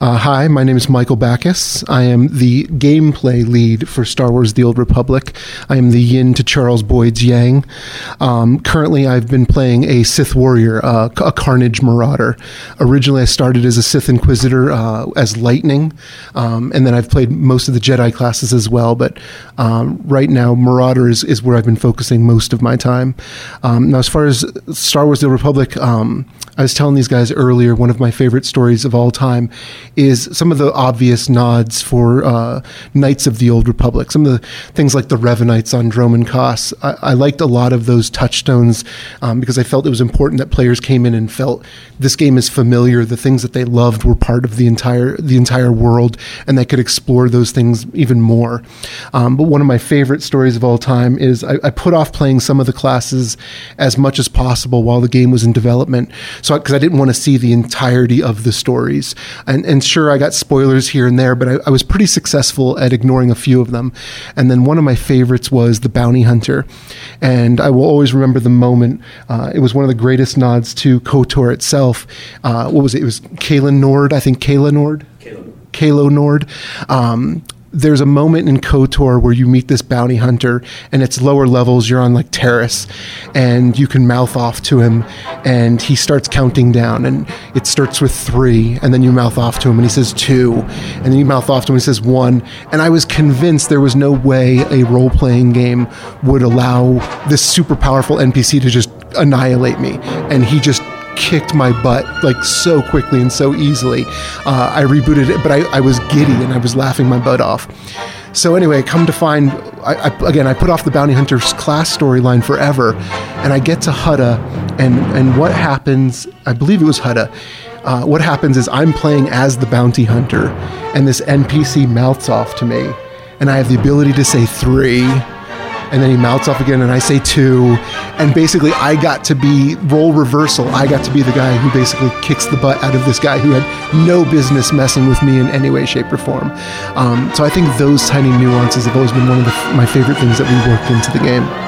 Uh, hi, my name is Michael Backus. I am the gameplay lead for Star Wars The Old Republic. I am the yin to Charles Boyd's yang. Um, currently, I've been playing a Sith warrior, uh, a Carnage Marauder. Originally, I started as a Sith Inquisitor uh, as Lightning, um, and then I've played most of the Jedi classes as well. But um, right now, Marauder is, is where I've been focusing most of my time. Um, now, as far as Star Wars The Old Republic, um, I was telling these guys earlier, one of my favorite stories of all time is some of the obvious nods for uh, Knights of the Old Republic. Some of the things like the Revanites on Dromund Kaas. I, I liked a lot of those touchstones um, because I felt it was important that players came in and felt this game is familiar. The things that they loved were part of the entire the entire world, and they could explore those things even more. Um, but one of my favorite stories of all time is I, I put off playing some of the classes as much as possible while the game was in development. So because I didn't want to see the entirety of the stories, and and sure, I got spoilers here and there, but I, I, was pretty successful at ignoring a few of them. And then one of my favorites was The Bounty Hunter. And I will always remember the moment. Uh, it was one of the greatest nods to KOTOR itself. Uh, what was it? It was Kayla Nord, I think Kayla Nord. Calo Nord. Um, there's a moment in KOTOR where you meet this bounty hunter, and it's lower levels. You're on like Taris, and you can mouth off to him, and he starts counting down, and it starts with three, and then you mouth off to him, and he says two, and then you mouth off to him, and he says one, and I was convinced there was no way a role playing game would allow this super powerful NPC to just annihilate me, and he just kicked my butt like so quickly and so easily. Uh, I rebooted it, but I, I, was giddy and I was laughing my butt off. So anyway, come to find, I, I, again, I put off the bounty hunter's class storyline forever, and I get to Hutta, and and what happens? I believe it was Hutta. Uh, what happens is I'm playing as the bounty hunter, and this NPC mouths off to me, and I have the ability to say three and then he mouths off again, and I say two, and basically I got to be role reversal. I got to be the guy who basically kicks the butt out of this guy who had no business messing with me in any way, shape, or form. Um, so I think those tiny nuances have always been one of the, my favorite things that we worked into the game.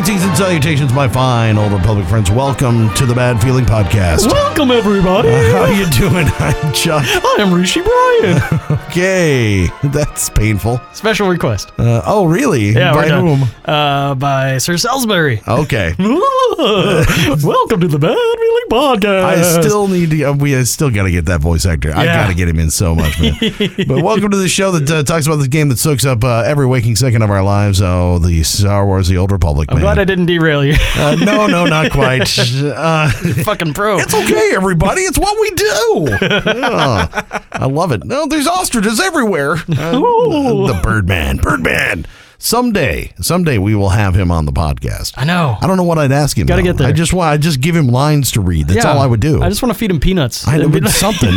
Greetings and salutations, my fine old Republic friends. Welcome to the Bad Feeling Podcast. Welcome, everybody. Uh, how you doing? I'm Chuck. I am Rishi Brian. okay, that's painful. Special request. Uh, oh, really? Yeah, by whom? Uh, by Sir Salisbury. Okay. Welcome to the Bad Feeling Podcast. I still need to. Uh, we still got to get that voice actor. I got to get him in so much, man. but welcome to the show that uh, talks about this game that soaks up uh, every waking second of our lives. Oh, the Star Wars: The Old Republic. I'm man. Glad I didn't derail you. Uh, no, no, not quite. Uh, fucking pro. It's okay, everybody. It's what we do. Yeah. I love it. No, there's ostriches everywhere. Uh, the Birdman. Birdman someday, someday we will have him on the podcast. I know. I don't know what I'd ask him. Got to get there. I just want. I just give him lines to read. That's Yeah. all I would do. I just want to feed him peanuts. I know, but something,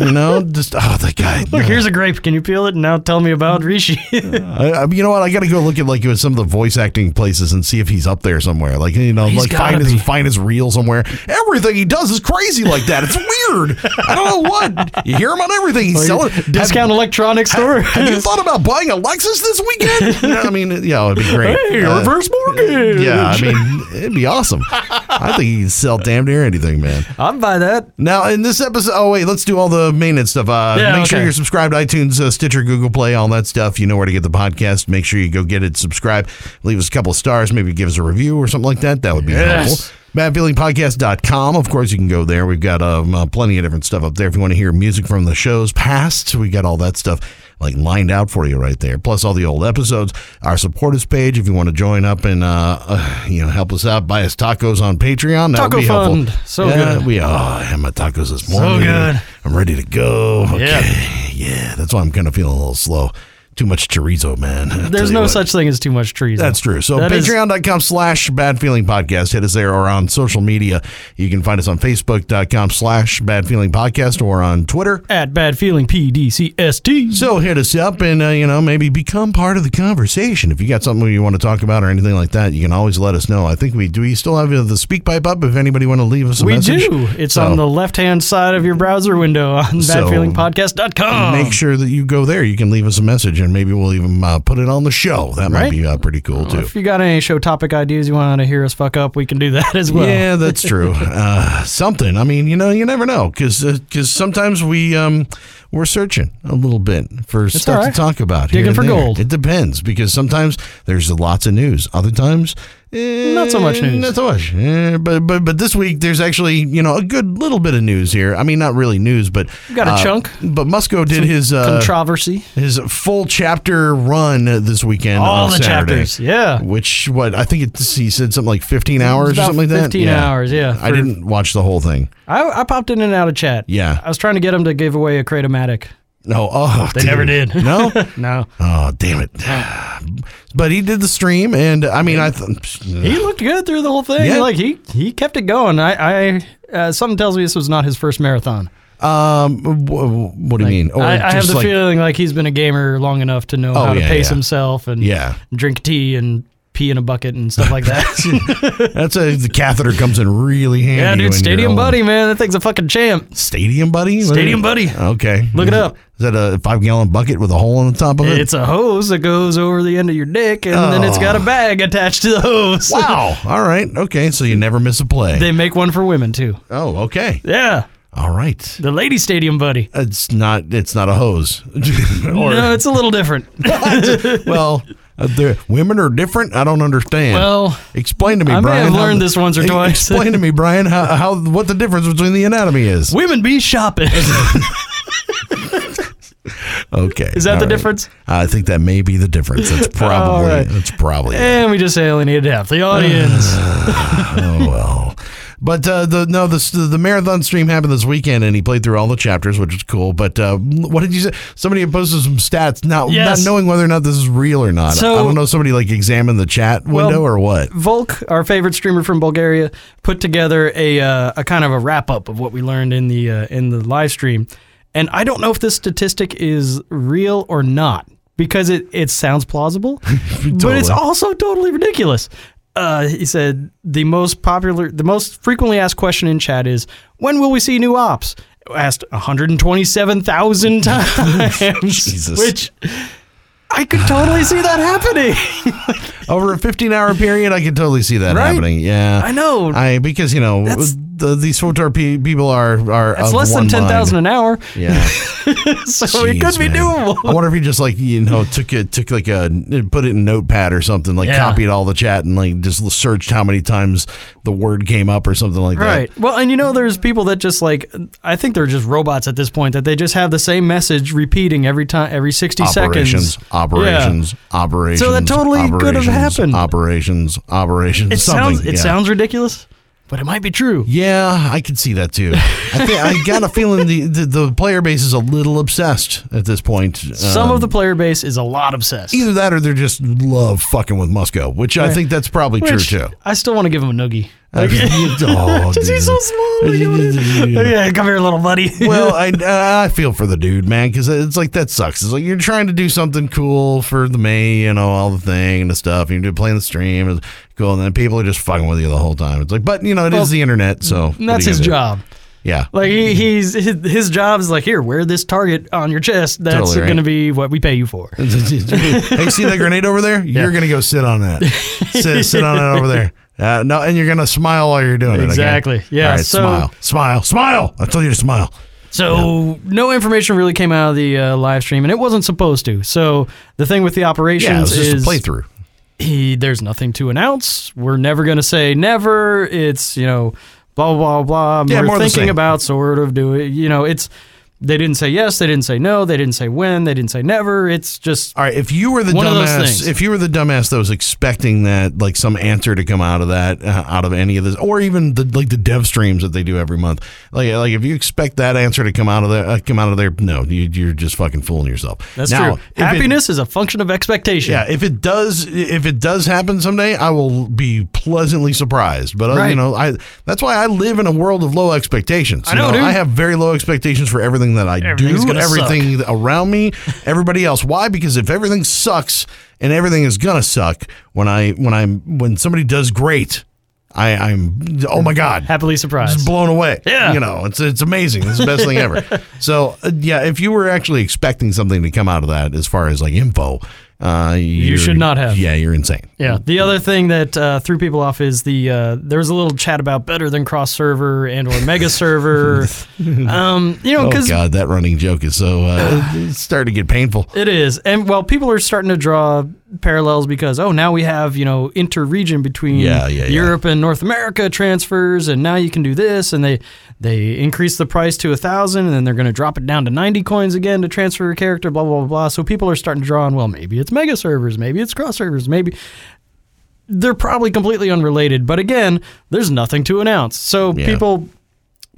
you know, just oh, the guy. Look, here's a grape. Can you peel it and now tell me about Rishi? I, uh, I- you know what? I got to go look at like some of the voice acting places and see if he's up there somewhere. Like you know, He's like find his find his reel somewhere. Everything he does is crazy like that. It's weird. I don't know what you hear him on everything. He's selling Discount electronics store. Have you thought about buying a Lexus this weekend? I mean, yeah, it'd be great. Hey, Uh, reverse mortgage. Yeah, I mean, it'd be awesome. I think he can sell damn near anything, man. I'm by that. Now, in this episode, oh, wait, let's do all the maintenance stuff. Uh, Yeah, make sure you're subscribed to iTunes, uh, Stitcher, Google Play, all that stuff. You know where to get the podcast. Make sure you go get it, subscribe, leave us a couple of stars, maybe give us a review or something like that. That would be Yes. helpful. Badfeelingpodcast.com. Of course, you can go there. We've got um, uh, plenty of different stuff up there. If you want to hear music from the shows past, we got all that stuff like lined out for you right there. Plus all the old episodes. Our support us page if you want to join up and uh, uh, you know help us out. Buy us tacos on Patreon. That Taco would be fund. helpful. So yeah, good. We oh, I had my tacos this morning. So good. I'm ready to go. Okay. Yeah. Yeah, that's why I'm kind of feeling a little slow too much chorizo, man. I'll There's no what. such thing as too much trees. That's true. So That is- patreon.com slash bad feeling podcast. Hit us there or on social media. You can find us on facebook.com slash bad feeling podcast or on Twitter. at bad feeling PDCST. So hit us up and, uh, you know, maybe become part of the conversation. If you got something you want to talk about or anything like that, you can always let us know. I think we do. We still have uh, the SpeakPipe up if anybody want to leave us a we message. do. It's So- on the left hand side of your browser window on So- badfeelingpodcast.com. Make sure that you go there. You can leave us a message, and maybe we'll even uh, put it on the show. That might be uh, pretty cool too. If you got any show topic ideas you want to hear us fuck up, we can do that as well. Yeah, that's true. Uh, something. I mean, you know, you never know because because sometimes we um we're searching a little bit for stuff all to talk about. Digging for there. gold. It depends because sometimes there's lots of news. Other times. Eh, Not so much news. Not so much. Eh, but but but this week there's actually you know a good little bit of news here. I mean, not really news, but Got a uh, chunk. But Musco did his uh, Controversy. his full chapter run this weekend. All on the Saturday. chapters. Yeah. Which what I think it, he said something like 15 hours or something like that. 15 hours, yeah, I didn't watch the whole thing. I, I popped in and out of chat. Yeah. I was trying to get him to give away a Cratomatic. No, oh, They never did. No, No. oh damn it. But he did the stream, and I mean, I th- He looked good through the whole thing. Yeah. Like he he kept it going. I I uh, something tells me this was not his first marathon. um, wh- what do you mean? Or I, I have the like- feeling like he's been a gamer long enough to know Oh, how to yeah, pace yeah. himself and Yeah. drink tea and pee in a bucket and stuff like that. That's a the catheter comes in really handy. yeah, dude, Stadium. Buddy, man, that thing's a fucking champ. Stadium Buddy. Stadium Buddy. Okay, Look it up. Is that a five gallon bucket with a hole on the top of it? It's a hose that goes over the end of your dick, and then it's got a bag attached to the hose. Oh. wow. All right. Okay. So you never miss a play. they make one for women too. oh, okay. Yeah, All right. the Lady Stadium Buddy. It's not. It's not a hose. or, no, it's a little different. well, uh, the women are different. I don't understand. well, explain to me, I Brian. have learned the- this once or twice. Explain to me, Brian, how, how what the difference between the anatomy is. women be shopping. Okay, Is that all the right. difference? I think that may be the difference. That's probably. right. That's probably. it. and we just say alienated half the audience. oh well. But uh, the no the the marathon stream happened this weekend, and he played through all the chapters, which was cool. But uh, what did you say? Somebody posted some stats, not Yes. not knowing whether or not this is real or not. So- I don't know. Somebody like examined the chat window or what? Volk, our favorite streamer from Bulgaria, put together a uh, a kind of a wrap up of what we learned in the uh, in the live stream, and I don't know if this statistic is real or not because it it sounds plausible, but it's also totally ridiculous. Uh, he said the most popular, the most frequently asked question in chat is, "When will we see new ops?" Asked 127,000 times, Jesus. which I could totally see that happening. Over a 15 hour period, I could totally see that Right? happening. Yeah, I know. I because you know That's- the, these Photar pe- people are are That's of less than ten thousand an hour, Yeah. so it could Jeez, be man. doable. I wonder if he just like you know took it took like a put it in notepad or something like Yeah. copied all the chat and like just searched how many times the word came up or something like that. Right. Well, and you know, there's people that just like I think they're just robots at this point that they just have the same message repeating every time, every sixty that. Operations, seconds. operations, operations. So that totally could have operations, happened. Operations, operations. It something. sounds it yeah. sounds ridiculous, but it might be true. Yeah, I could see that too. I think I got a feeling the, the the player base is a little obsessed at this point. Some Um, of the player base is a lot obsessed. either that or they're just love fucking with Musco, which I think that's probably which true too. I still want to give him a noogie. Uh, oh, Because he's so small. Yeah, come here, little buddy. well, I I feel for the dude, man, because it's like that sucks. It's like you're trying to do something cool for the May, you know, all the thing and the stuff. And you're playing the stream, and cool, and then people are just fucking with you the whole time. It's like, but you know, it is Well, the internet, so that's his job. Yeah, Like he, he's his, his job is like here, wear this target on your chest. That's Totally right. going to be what we pay you for. hey, see that grenade over there? You're gonna go sit on that. sit, sit on it over there. Uh, no, and you're gonna smile while you're doing Exactly. it. Okay? Yeah, right, so- smile, smile, smile. I told you to smile. So no information really came out of the uh, live stream, and it wasn't supposed to. So the thing with the Yeah, operations just is a playthrough. he, there's nothing to announce. We're never going to say never. It's you know blah blah blah. blah. Yeah, We're more of the thinking about sort of doing. You know, it's They didn't say yes, they didn't say no, they didn't say when, they didn't say never. It's just All right, if you were the One of those dumbass, if you were the dumbass that was expecting that, like some answer to come out of that, uh, out of any of this, or even the like the dev streams that they do every month, like like if you expect that answer to come out of there, uh, come out of there, no, you, you're just fucking fooling yourself. that's Now, true. Happiness is a function of expectation. yeah, if it does, if it does happen someday, I will be pleasantly surprised. But uh, you know, I that's why I live in a world of low expectations. I You know, dude. I have very low expectations for everything that I do, everything around me, everybody else. Why? Because if everything sucks and everything is gonna suck when I when I'm when somebody does great, I, I'm oh my god, Happily surprised. just blown away. Yeah. You know, it's it's amazing. It's the best thing ever. So, uh, yeah, if you were actually expecting something to come out of that as far as like info, uh, you should not have. Yeah, you're insane. Yeah. The other thing that uh, threw people off is the uh, there was a little chat about better than cross server and or mega server. um, you know, Oh because god, that running joke is so uh, it's starting to get painful. it is, and well, people are starting to draw parallels because oh, now we have you know inter-region between Yeah, yeah, yeah. Europe and North America transfers, and now you can do this, and they they increase the price to a thousand, and then they're going to drop it down to ninety coins again to transfer a character, blah blah blah blah. So people are starting to draw on well, maybe it's mega servers, maybe it's cross servers, maybe they're probably completely unrelated. But again, there's nothing to announce. So Yeah. people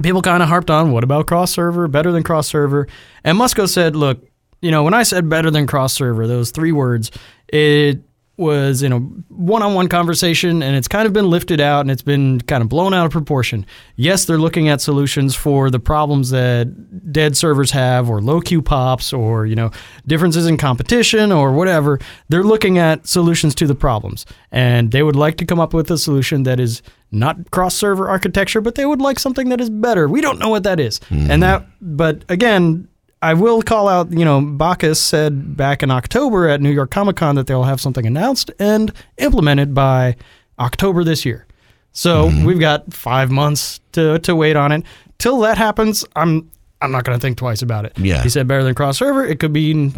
people kind of harped on what about cross server, better than cross server, and Musco said, look, you know, when I said better than cross server, those three words, it was in a one-on-one conversation and it's kind of been lifted out and it's been kind of blown out of proportion. Yes, they're looking at solutions for the problems that dead servers have or low queue pops or, you know, differences in competition or whatever. They're looking at solutions to the problems and they would like to come up with a solution that is not cross server architecture, but they would like something that is better. We don't know what that is. And mm-hmm. that but again, I will call out, you know, Backus said back in October at New York Comic Con that they'll have something announced and implemented by October this year. So mm-hmm. we've got five months to, to wait on it. Till that happens, I'm I'm not going to think twice about it. Yeah. He said better than cross server. It could mean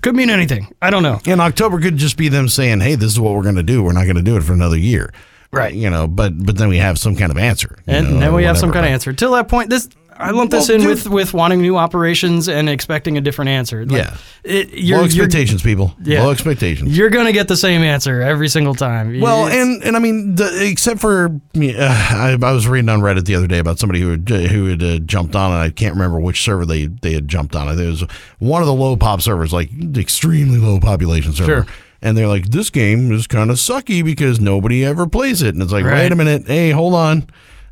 could mean anything. I don't know. And October could just be them saying, "Hey, this is what we're going to do. We're not going to do it for another year." Right. You know, but but then we have some kind of answer. And know, then we have some kind of answer. Till that point, this I lump this Well, in dude- with with wanting new operations and expecting a different answer. Like, Yeah. it, Low expectations, people. Yeah. Low expectations. You're gonna get the same answer every single time. Well, It's- and and I mean, the, except for uh, I, I was reading on Reddit the other day about somebody who had, who had uh, jumped on, and I can't remember which server they they had jumped on. I think it was one of the low pop servers, like extremely low population server. Sure. And they're like, this game is kind of sucky because nobody ever plays it. And it's like, Right. wait a minute, hey, hold on.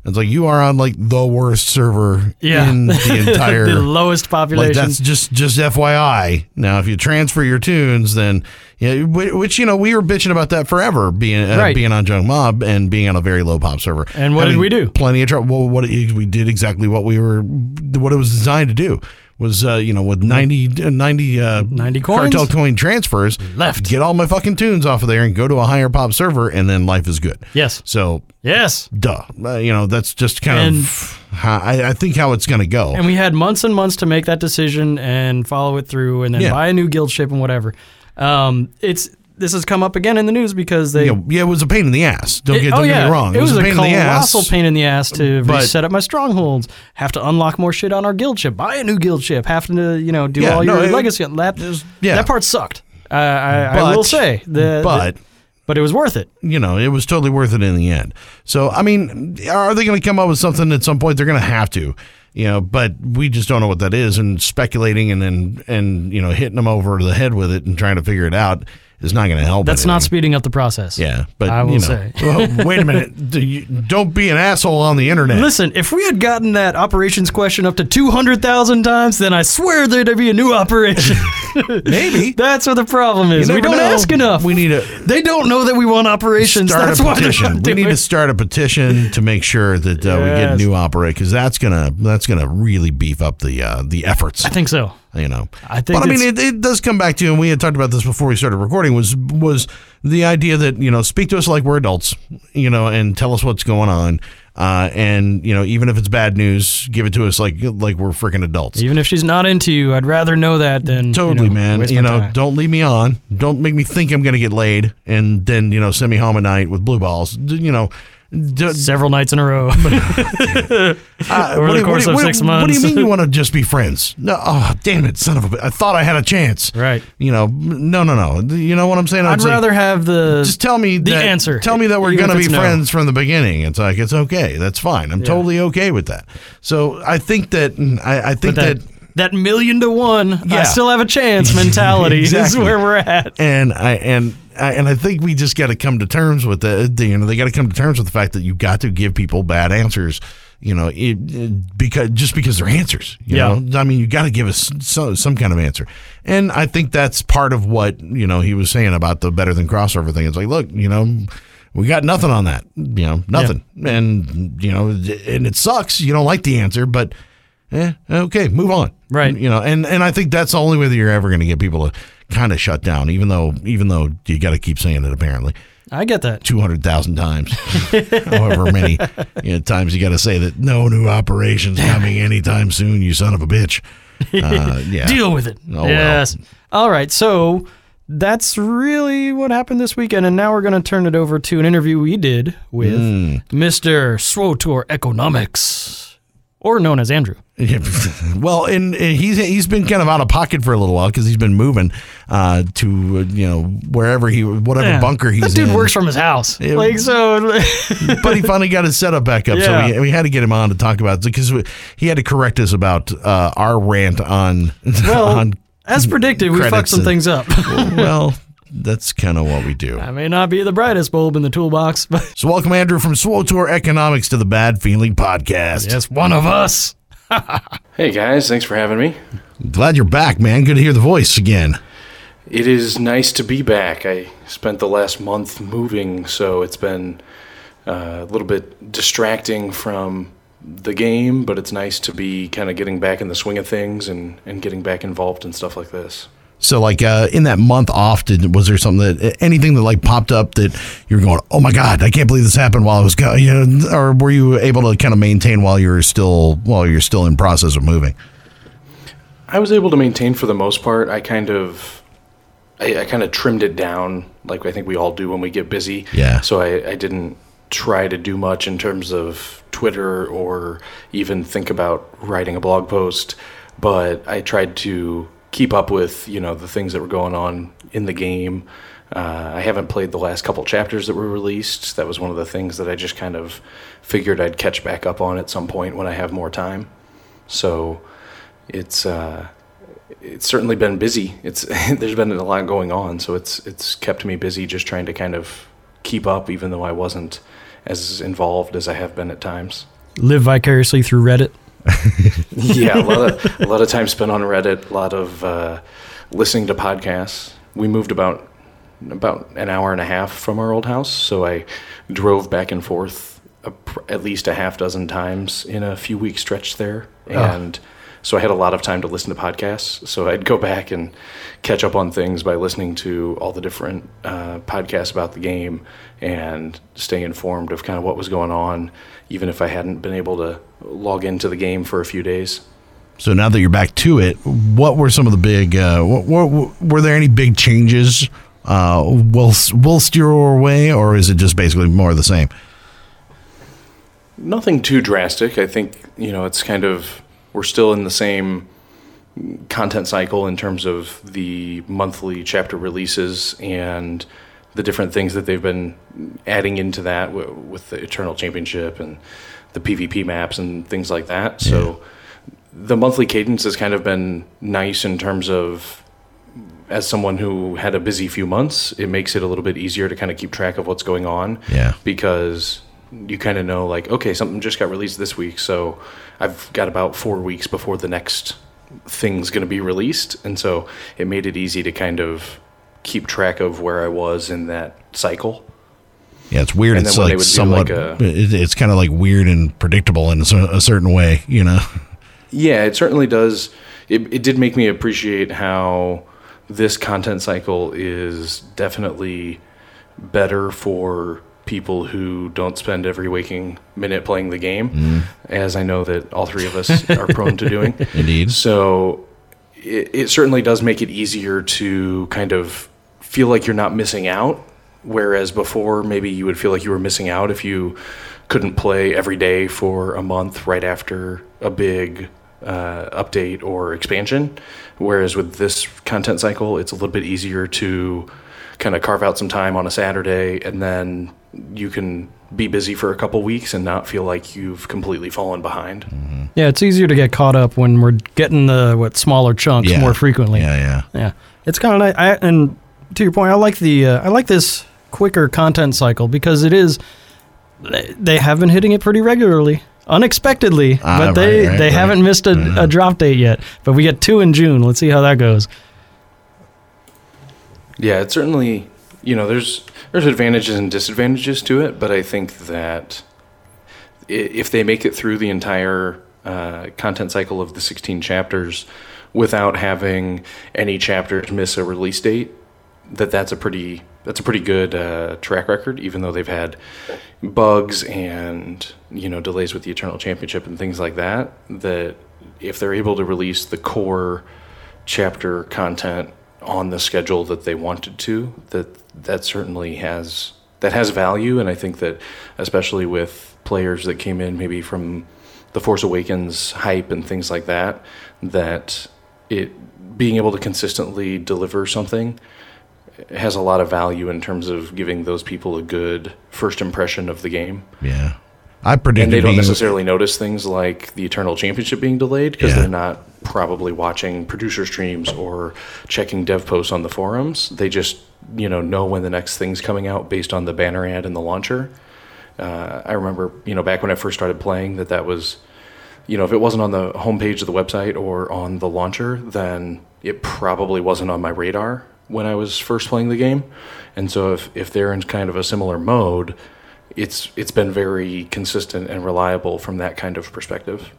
It's like you are on like the worst server yeah, in the entire the lowest like population. that's just just FYI. Now, if you transfer your tunes, then yeah, which you know we were bitching about that forever, being uh, Right. being on Jung Ma and being on a very low pop server. And what did we do? Plenty of trouble. Well, what we did exactly what we were, what it was designed to do was uh, you know with 90, uh, 90, uh, 90 coins? cartel coin transfers Left. get all my fucking tunes off of there and go to a higher pop server, and then life is good. yes, So yes. duh, uh, you know that's just kind And- of how, I, I think how it's going to go. And we had months and months to make that decision and follow it through, and then Yeah. buy a new guild ship and whatever. Um, it's this has come up again in the news because they. know, yeah, it was a pain in the ass. Don't It- get, oh don't get yeah, me wrong. It, was, a, pain in the ass. colossal pain in the ass to But- reset up my strongholds. Have to unlock more shit on our guild ship. Buy a new guild ship. Having to you know do Yeah, all no, your it- legacy. That yeah. that part sucked. Uh, I, I will say the, but the- but it was worth it. you know, it was totally worth it in the end. So, I mean, are they going to come up with something at some point? They're going to have to, you know, but we just don't know what that is. And speculating and then and you know hitting them over the head with it and trying to figure it out is not going to help. That's not speeding up the process. Yeah, but I will you know, say. well, wait a minute. Do you- Don't be an asshole on the internet. Listen, if we had gotten that operations question up to 200,000 times, then I swear there'd be a new operation. Maybe. That's what the problem is. We don't know. ask enough. We need a they don't know that we want operations. start That's a petition. not We doing need to start a petition to make sure that uh, we get a new operate because that's gonna that's gonna really beef up the uh, the efforts. I think so. You know, I think but I mean, it, it does come back to, and we had talked about this before we started recording. Was was the idea that you know, speak to us like we're adults, you know, and tell us what's going on, uh, and you know, even if it's bad news, give it to us like like we're freaking adults. Even if she's not into you, I'd rather know that than Totally, you know, man. You know, time. don't leave me on. Don't make me think I'm going to get laid and then, you know, send me home at night with blue balls. You know, D- Several nights in a row. uh, over the course what of six months. What do you mean you want to just be friends? No, oh, damn it, son of a! I thought I had a chance. Right. You know, no, no, no. You know what I'm saying? I'd like, rather have the just tell me the that- answer. Tell me that we're going to be no. friends from the beginning. It's like it's okay. That's fine. I'm totally okay with that. So I think that I, I think that, that that million to one. Yeah. I still have a chance mentality is where we're at. and I and and I think we just got to come to terms with the, you know they got to come to terms with the fact that you got to give people bad answers. You know, it, it- because just because they're answers. You Yeah. know, I mean, you got to give us some, some kind of answer, and I think that's part of what you know he was saying about the better than crossover thing. It's like, look, you know, we got nothing on that. You know, nothing, and you know, and it sucks. You don't like the answer, but eh, okay, move on. Right. You know, and and I think that's the only way that you're ever going to get people to kind of shut down, even though even though you got to keep saying it apparently I get that. two hundred thousand times, however many you know, times you got to say that no new operations coming anytime soon. You son of a bitch. Uh, yeah. Deal with it. Oh, well. yes. All right. So that's really what happened this weekend. And now we're going to turn it over to an interview we did with Hmm. Mr. SWTOR Economics, or known as Andrew. Yeah, well, and, he's he's been kind of out of pocket for a little while because he's been moving uh, to you know wherever he whatever Yeah. bunker he's That dude in. works from his house. Yeah. Like, so. but he finally got his setup back up, Yeah. so we, we had to get him on to talk about because he had to correct us about uh, our rant on Well, on. as predicted, we fucked some and- things up. Well, that's kind of what we do. I may not be the brightest bulb in the toolbox, but So, welcome Andrew from SWTOR Economics to the Bad Feeling Podcast. yes, one of us. Hey guys, thanks for having me. Glad you're back, man. Good to hear the voice again. It is nice to be back. I spent the last month moving, so it's been uh, a little bit distracting from the game, but it's nice to be kind of getting back in the swing of things and, and getting back involved in stuff like this. So, like uh, in that month off, did, was there something that anything that like popped up that you're going, oh my god, I can't believe this happened while I was going, you know, or were you able to kind of maintain while you were still while you're still in process of moving? I was able to maintain for the most part. I kind of, I, I kind of trimmed it down, like I think we all do when we get busy. Yeah. So I, I didn't try to do much in terms of Twitter or even think about writing a blog post, but I tried to keep up with you know the things that were going on in the game. Uh, I haven't played the last couple chapters that were released. That was one of the things that I just kind of figured I'd catch back up on at some point when I have more time. So it's uh, it's certainly been busy. It's there's been a lot going on, so it's it's kept me busy just trying to kind of keep up, even though I wasn't as involved as I have been at times. Live vicariously through Reddit. yeah, a lot of a lot of time spent on Reddit, a lot of uh, listening to podcasts. We moved about about an hour and a half from our old house, so I drove back and forth a, at least a half dozen times in a few week stretch there, and so I had a lot of time to listen to podcasts. So I'd go back and catch up on things by listening to all the different uh, podcasts about the game and stay informed of kind of what was going on, even if I hadn't been able to log into the game for a few days. So now that you're back to it, what were some of the big? Uh, what, what, were there any big changes uh, whilst whilst you're away, or is it just basically more of the same? Nothing too drastic. I think, you know, it's kind of, we're still in the same content cycle in terms of the monthly chapter releases and the different things that they've been adding into that w- with the Eternal Championship and the PvP maps and things like that. So the monthly cadence has kind of been nice in terms of as someone who had a busy few months, it makes it a little bit easier to kind of keep track of what's going on. Yeah. Because you kind of know, like, okay, something just got released this week, so I've got about four weeks before the next thing's going to be released. And so it made it easy to kind of keep track of where I was in that cycle. Yeah, it's weird. And It's then when they like somewhat. like, a- it's kind of like weird and predictable in a, a certain way, you know. Yeah, it certainly does. It, it did make me appreciate how this content cycle is definitely better for people who don't spend every waking minute playing the game, mm-hmm. as I know that all three of us are prone to doing. Indeed. So it, it certainly does make it easier to kind of feel like you're not missing out whereas before maybe you would feel like you were missing out if you couldn't play every day for a month right after a big uh, update or expansion. Whereas with this content cycle, it's a little bit easier to kind of carve out some time on a Saturday and then you can be busy for a couple weeks and not feel like you've completely fallen behind. Yeah, it's easier to get caught up when we're getting the what smaller chunks Yeah. more frequently. Yeah, yeah. Yeah, it's kind of nice. I, and to your point, I like the uh, I like this quicker content cycle because it is they- they have been hitting it pretty regularly, unexpectedly, Ah, but they right, right, they right. haven't missed a, a drop date yet. But we get two in June. Let's see how that goes. Yeah, it's certainly you know there's there's advantages and disadvantages to it, but I think that if they make it through the entire uh, content cycle of the 16 chapters without having any chapters miss a release date, that that's a pretty that's a pretty good uh, track record. Even though they've had bugs and you know delays with the Eternal Championship and things like that, that if they're able to release the core chapter content on the schedule that they wanted to that that certainly has that has value and I think that especially with players that came in maybe from the Force Awakens hype and things like that that it being able to consistently deliver something has a lot of value in terms of giving those people a good first impression of the game Yeah. I predicted and they don't necessarily notice things like the Eternal Championship being delayed because Yeah. they're not probably watching producer streams or checking dev posts on the forums. They just you know know when the next thing's coming out based on the banner ad in the launcher. Uh, I remember you know back when I first started playing that that was you know if it wasn't on the homepage of the website or on the launcher then it probably wasn't on my radar when I was first playing the game. And so if if they're in kind of a similar mode, it's it's been very consistent and reliable from that kind of perspective.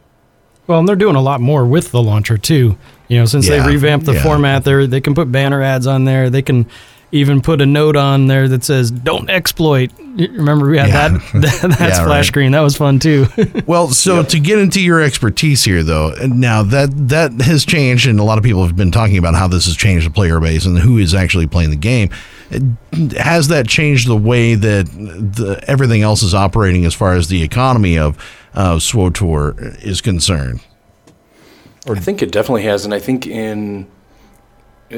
Well, and they're doing a lot more with the launcher too. You know, since Yeah, they revamped the yeah. format, there they can put banner ads on there. They can even put a note on there that says "Don't exploit." Remember, we had Yeah. that that, that Yeah, splash right. screen. That was fun too. Well, so to get into your expertise here, though, now that that has changed, and a lot of people have been talking about how this has changed the player base and who is actually playing the game. Has that changed the way that the, everything else is operating as far as the economy of uh, SWTOR is concerned? I think it definitely has, and I think in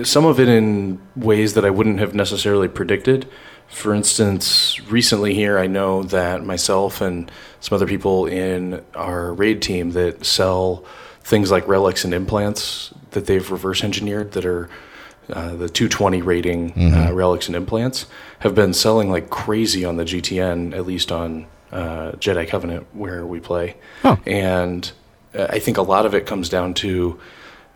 some of it in ways that I wouldn't have necessarily predicted. For instance, recently here, I know that myself and some other people in our raid team that sell things like relics and implants that they've reverse engineered that are uh, the 220 rating uh, relics and implants have been selling like crazy on the GTN, at least on uh, Jedi Covenant where we play. And uh, I think a lot of it comes down to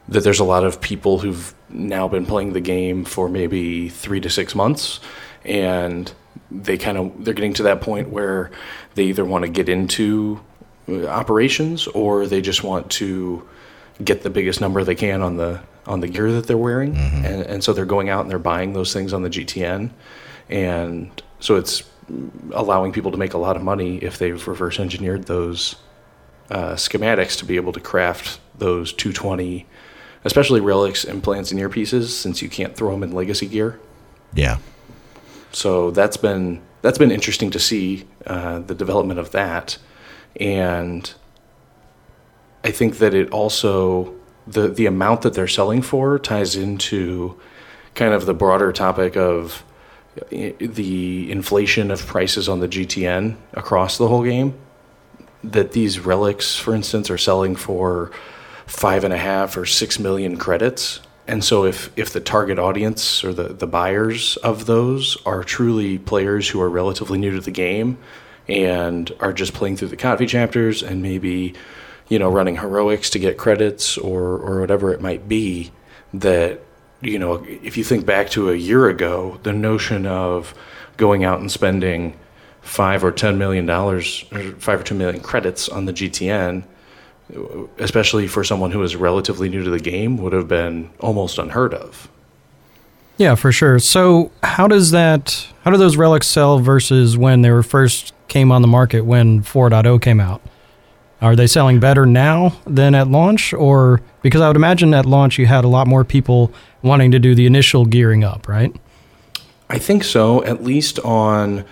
that there's a lot of people who've now been playing the game for maybe three to six months and they kind of they're getting to that point where they either want to get into uh, operations or they just want to get the biggest number they can on the on the gear that they're wearing. And, and so they're going out and they're buying those things on the GTN and so it's allowing people to make a lot of money if they've reverse engineered those uh, schematics to be able to craft those 220 especially relics implants and earpieces since you can't throw them in legacy gear Yeah. so that's been that's been interesting to see uh, the development of that, and I think that it also the the amount that they're selling for ties into kind of the broader topic of the inflation of prices on the GTN across the whole game. That these relics, for instance, are selling for five and a half or six million credits. And so if, if the target audience or the, the buyers of those are truly players who are relatively new to the game and are just playing through the KotFE chapters and maybe, you know, running heroics to get credits or, or whatever it might be, that, you know, if you think back to a year ago, the notion of going out and spending five or ten million dollars or five or two million credits on the GTN especially for someone who is relatively new to the game, would have been almost unheard of. yeah, for sure. So how does that? How do those relics sell versus when they were first came on the market when 4.0 came out? Are they selling better now than at launch, or because I would imagine at launch you had a lot more people wanting to do the initial gearing up, right? I think so. At least on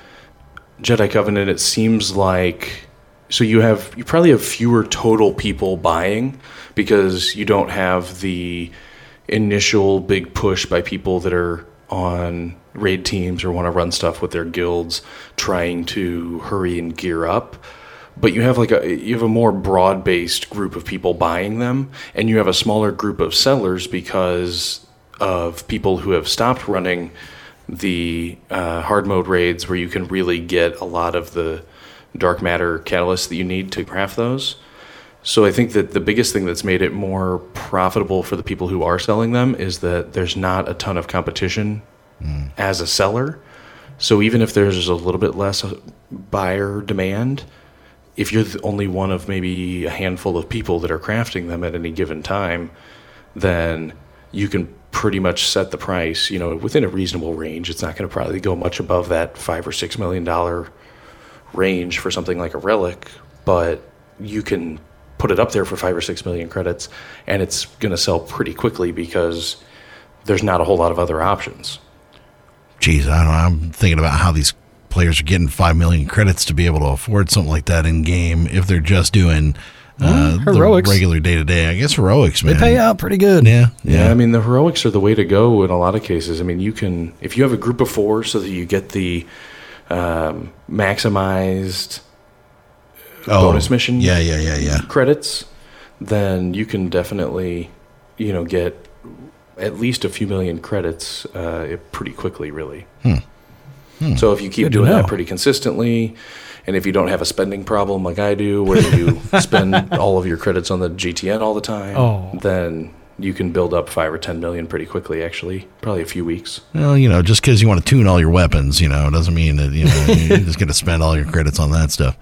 Jedi Covenant, it seems like so you have you probably have fewer total people buying because you don't have the initial big push by people that are on raid teams or want to run stuff with their guilds trying to hurry and gear up. But you have like a you have a more broad based group of people buying them and you have a smaller group of sellers because of people who have stopped running the uh, hard mode raids where you can really get a lot of the dark matter catalysts that you need to craft those so I think that the biggest thing that's made it more profitable for the people who are selling them is that there's not a ton of competition hmm. as a seller. So even if there's a little bit less buyer demand, if you're the only one of maybe a handful of people that are crafting them at any given time, then you can pretty much set the price, you know, within a reasonable range. It's not going to probably go much above that five or six million dollar range for something like a relic, but you can put it up there for five or six million credits, and it's going to sell pretty quickly because there's not a whole lot of other options. Geez, I don't know. I'm thinking about how these players are getting five million credits to be able to afford something like that in game if they're just doing uh, the heroics. regular day to day. I guess heroics, They pay out pretty good. Yeah, Yeah, yeah. I mean the heroics are the way to go in a lot of cases. I mean you can if you have a group of four, so that you get the um, maximized Oh, bonus mission Yeah, yeah, yeah, yeah. credits, then you can definitely you know get at least a few million credits uh, pretty quickly, really. So if you keep Good doing that pretty consistently, and if you don't have a spending problem like I do, where you spend all of your credits on the GTN all the time, Oh. then you can build up five or ten million pretty quickly. Actually, probably a few weeks. Well, you know, just because you want to tune all your weapons, you know, doesn't mean that you know you're just going to spend all your credits on that stuff.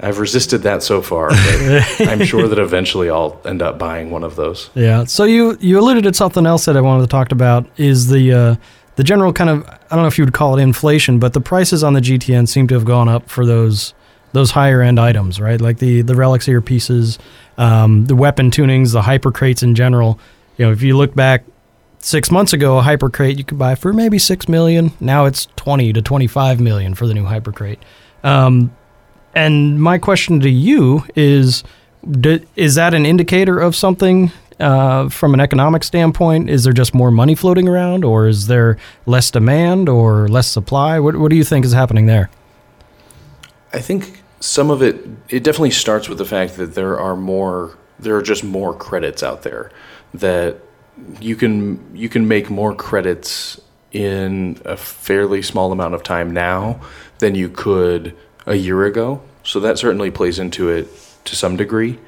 I've resisted that so far, but I'm sure that eventually I'll end up buying one of those. Yeah. So you you alluded to something else that I wanted to talk about is the uh, the general kind of I don't know if you would call it inflation, but the prices on the GTN seem to have gone up for those those higher end items, right? Like the the relics ear pieces, um, the weapon tunings, the hyper crates in general. You know, if you look back six months ago, a hyper crate you could buy for maybe six million. Now it's twenty to twenty five million for the new hyper crate. Um, and my question to you is D- is that an indicator of something uh, from an economic standpoint? Is there just more money floating around, or is there less demand or less supply? What, what do you think is happening there? I think some of it it definitely starts with the fact that there are more there are just more credits out there that you can you can make more credits in a fairly small amount of time now than you could a year ago. So that certainly plays into it to some degree.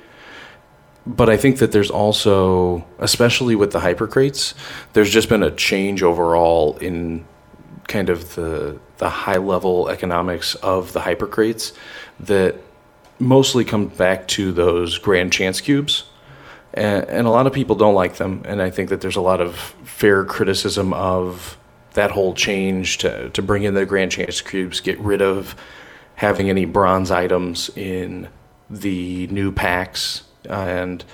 But I think that there's also, especially with the hyper crates, there's just been a change overall in kind of the the high level economics of the hyper crates that mostly come back to those grand chance cubes. And, and a lot of people don't like them. And I think that there's a lot of fair criticism of that whole change to, to bring in the grand chance cubes, get rid of having any bronze items in the new packs. And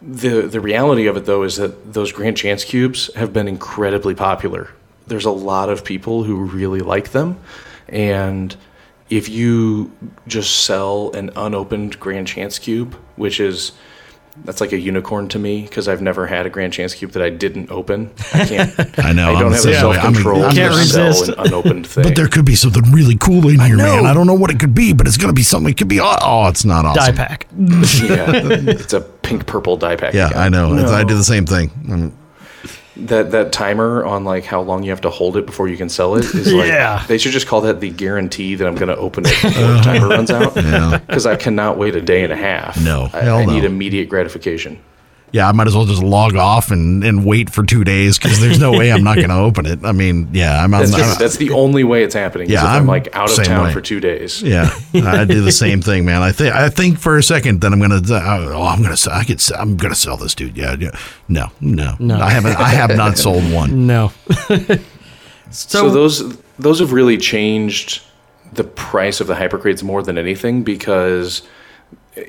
the the reality of it though is that those grand chance cubes have been incredibly popular. There's a lot of people who really like them and if you just sell an unopened grand chance cube, which is that's like a unicorn to me because I've never had a grand chance cube that I didn't open. I can't. I know. I don't the have the self control I'm to Can't just- sell resist. an unopened thing. But there could be something really cool in here, man. I don't know what it could be, but it's going to be something. It could be. Oh, oh it's not awesome. Die pack. yeah, it's a pink purple die pack. Yeah, again. I know. No. I do the same thing. That that timer on like how long you have to hold it before you can sell it is like Yeah. they should just call that the guarantee that I'm going to open it before the timer runs out. Yeah. Because I cannot wait a day and a half. No, I, hell I no. need immediate gratification. Yeah, I might as well just log off and, and wait for two days because there's no way I'm not going to open it. I mean, yeah, I'm. That's I'm just that's the only way it's happening. Yeah, is if I'm, I'm like out of same town way. for two days. Yeah, I do the same thing, man. I think I think for a second that I'm gonna. Uh, oh, I'm gonna. sell- I could. sell- I'm gonna sell this dude. Yeah, yeah. No, no, No. I haven't. I have not sold one. No. So, those those have really changed the price of the hypercrates more than anything because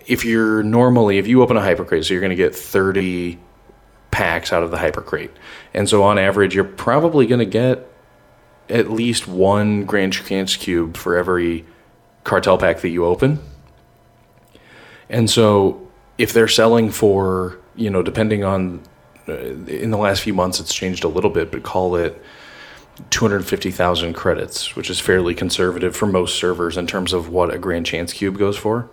if you're normally if you open a hypercrate, so you're going to get 30 packs out of the hypercrate. And so on average, you're probably going to get at least one Grand Chance Cube for every cartel pack that you open. And so if they're selling for, you know, depending on, uh, in the last few months, it's changed a little bit, but call it 250,000 credits, which is fairly conservative for most servers in terms of what a Grand Chance Cube goes for.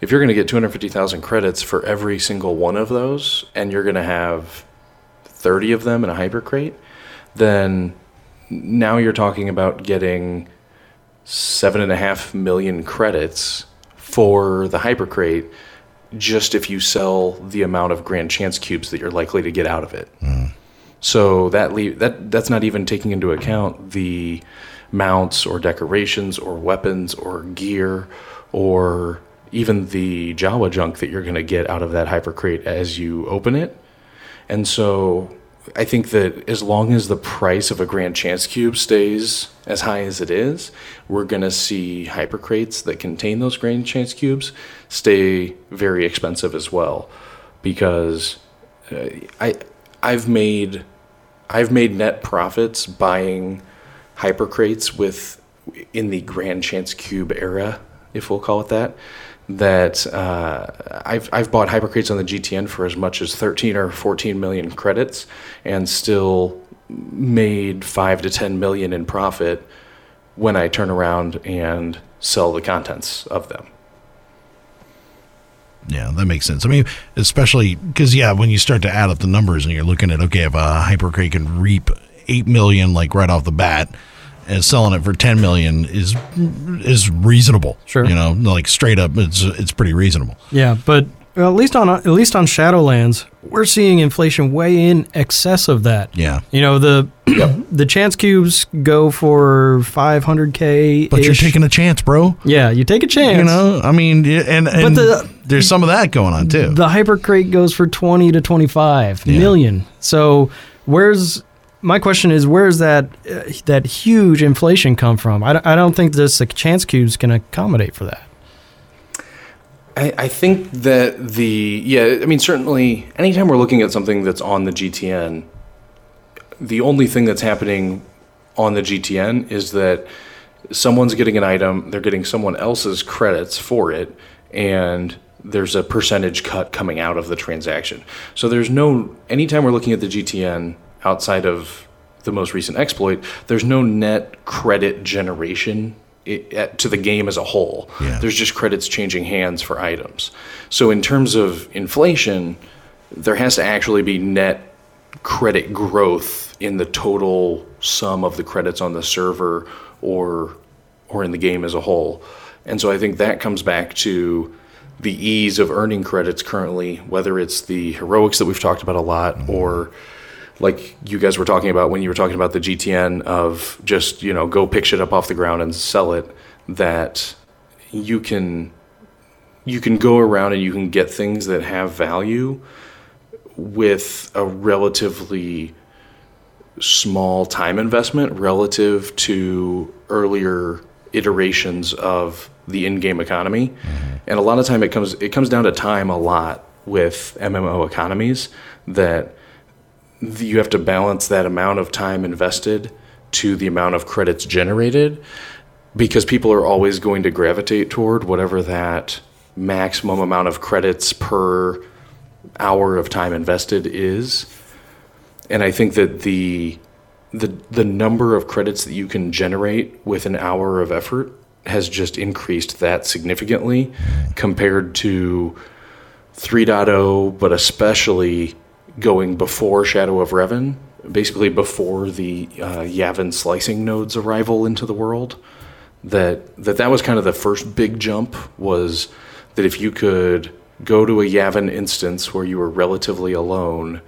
If you're going to get 250,000 credits for every single one of those, and you're going to have 30 of them in a hypercrate, then now you're talking about getting seven and a half million credits for the hypercrate just if you sell the amount of grand chance cubes that you're likely to get out of it. Hmm. So that le- that that's not even taking into account the mounts or decorations or weapons or gear or even the Java junk that you're going to get out of that hypercrate as you open it. And so I think that as long as the price of a Grand Chance Cube stays as high as it is, we're going to see hypercrates that contain those Grand Chance Cubes stay very expensive as well. Because uh, I, I've made, I've made net profits buying hypercrates with in the Grand Chance Cube era, if we'll call it that. That uh, I've I've bought hypercrates on the GTN for as much as 13 or 14 million credits, and still made five to 10 million in profit when I turn around and sell the contents of them. Yeah, that makes sense. I mean, especially because yeah, when you start to add up the numbers and you're looking at okay, if a hypercrate can reap eight million like right off the bat, and selling it for ten million is is reasonable. Sure. you know, like straight up, it's it's pretty reasonable. Yeah, but well, at least on at least on Shadowlands, we're seeing inflation way in excess of that. Yeah, You know the the chance cubes go for 500k. but you're taking a chance, bro. yeah, you take a chance. You know, I mean, and and the- there's some of that going on too. the hyper crate goes for 20 to 25 Yeah. million. So where's my question is where's that uh, that huge inflation come from? I, I don't think this uh, chance cubes can accommodate for that. I, I think that the yeah I mean certainly anytime we're looking at something that's on the GTN, the only thing that's happening on the GTN is that someone's getting an item, they're getting someone else's credits for it, and there's a percentage cut coming out of the transaction. So there's no anytime we're looking at the GTN outside of the most recent exploit, there's no net credit generation i- at, to the game as a whole. Yeah. There's just credits changing hands for items. So in terms of inflation, there has to actually be net credit growth in the total sum of the credits on the server or or in the game as a whole. And so I think that comes back to the ease of earning credits currently, whether it's the heroics that we've talked about a lot mm-hmm. or like you guys were talking about when you were talking about the GTN of just, you know, go pick shit up off the ground and sell it, that you can you can go around and you can get things that have value with a relatively small time investment relative to earlier iterations of the in-game economy. Mm-hmm. And a lot of time it comes it comes down to time a lot with MMO economies that th- you have to balance that amount of time invested to the amount of credits generated because people are always going to gravitate toward whatever that maximum amount of credits per hour of time invested is. And I think that the the the number of credits that you can generate with an hour of effort has just increased that significantly compared to 3.0, but especially going before Shadow of Revan, basically before the uh, Yavin slicing node's arrival into the world. That, that that was kind of the first big jump was that if you could go to a Yavin instance where you were relatively alone,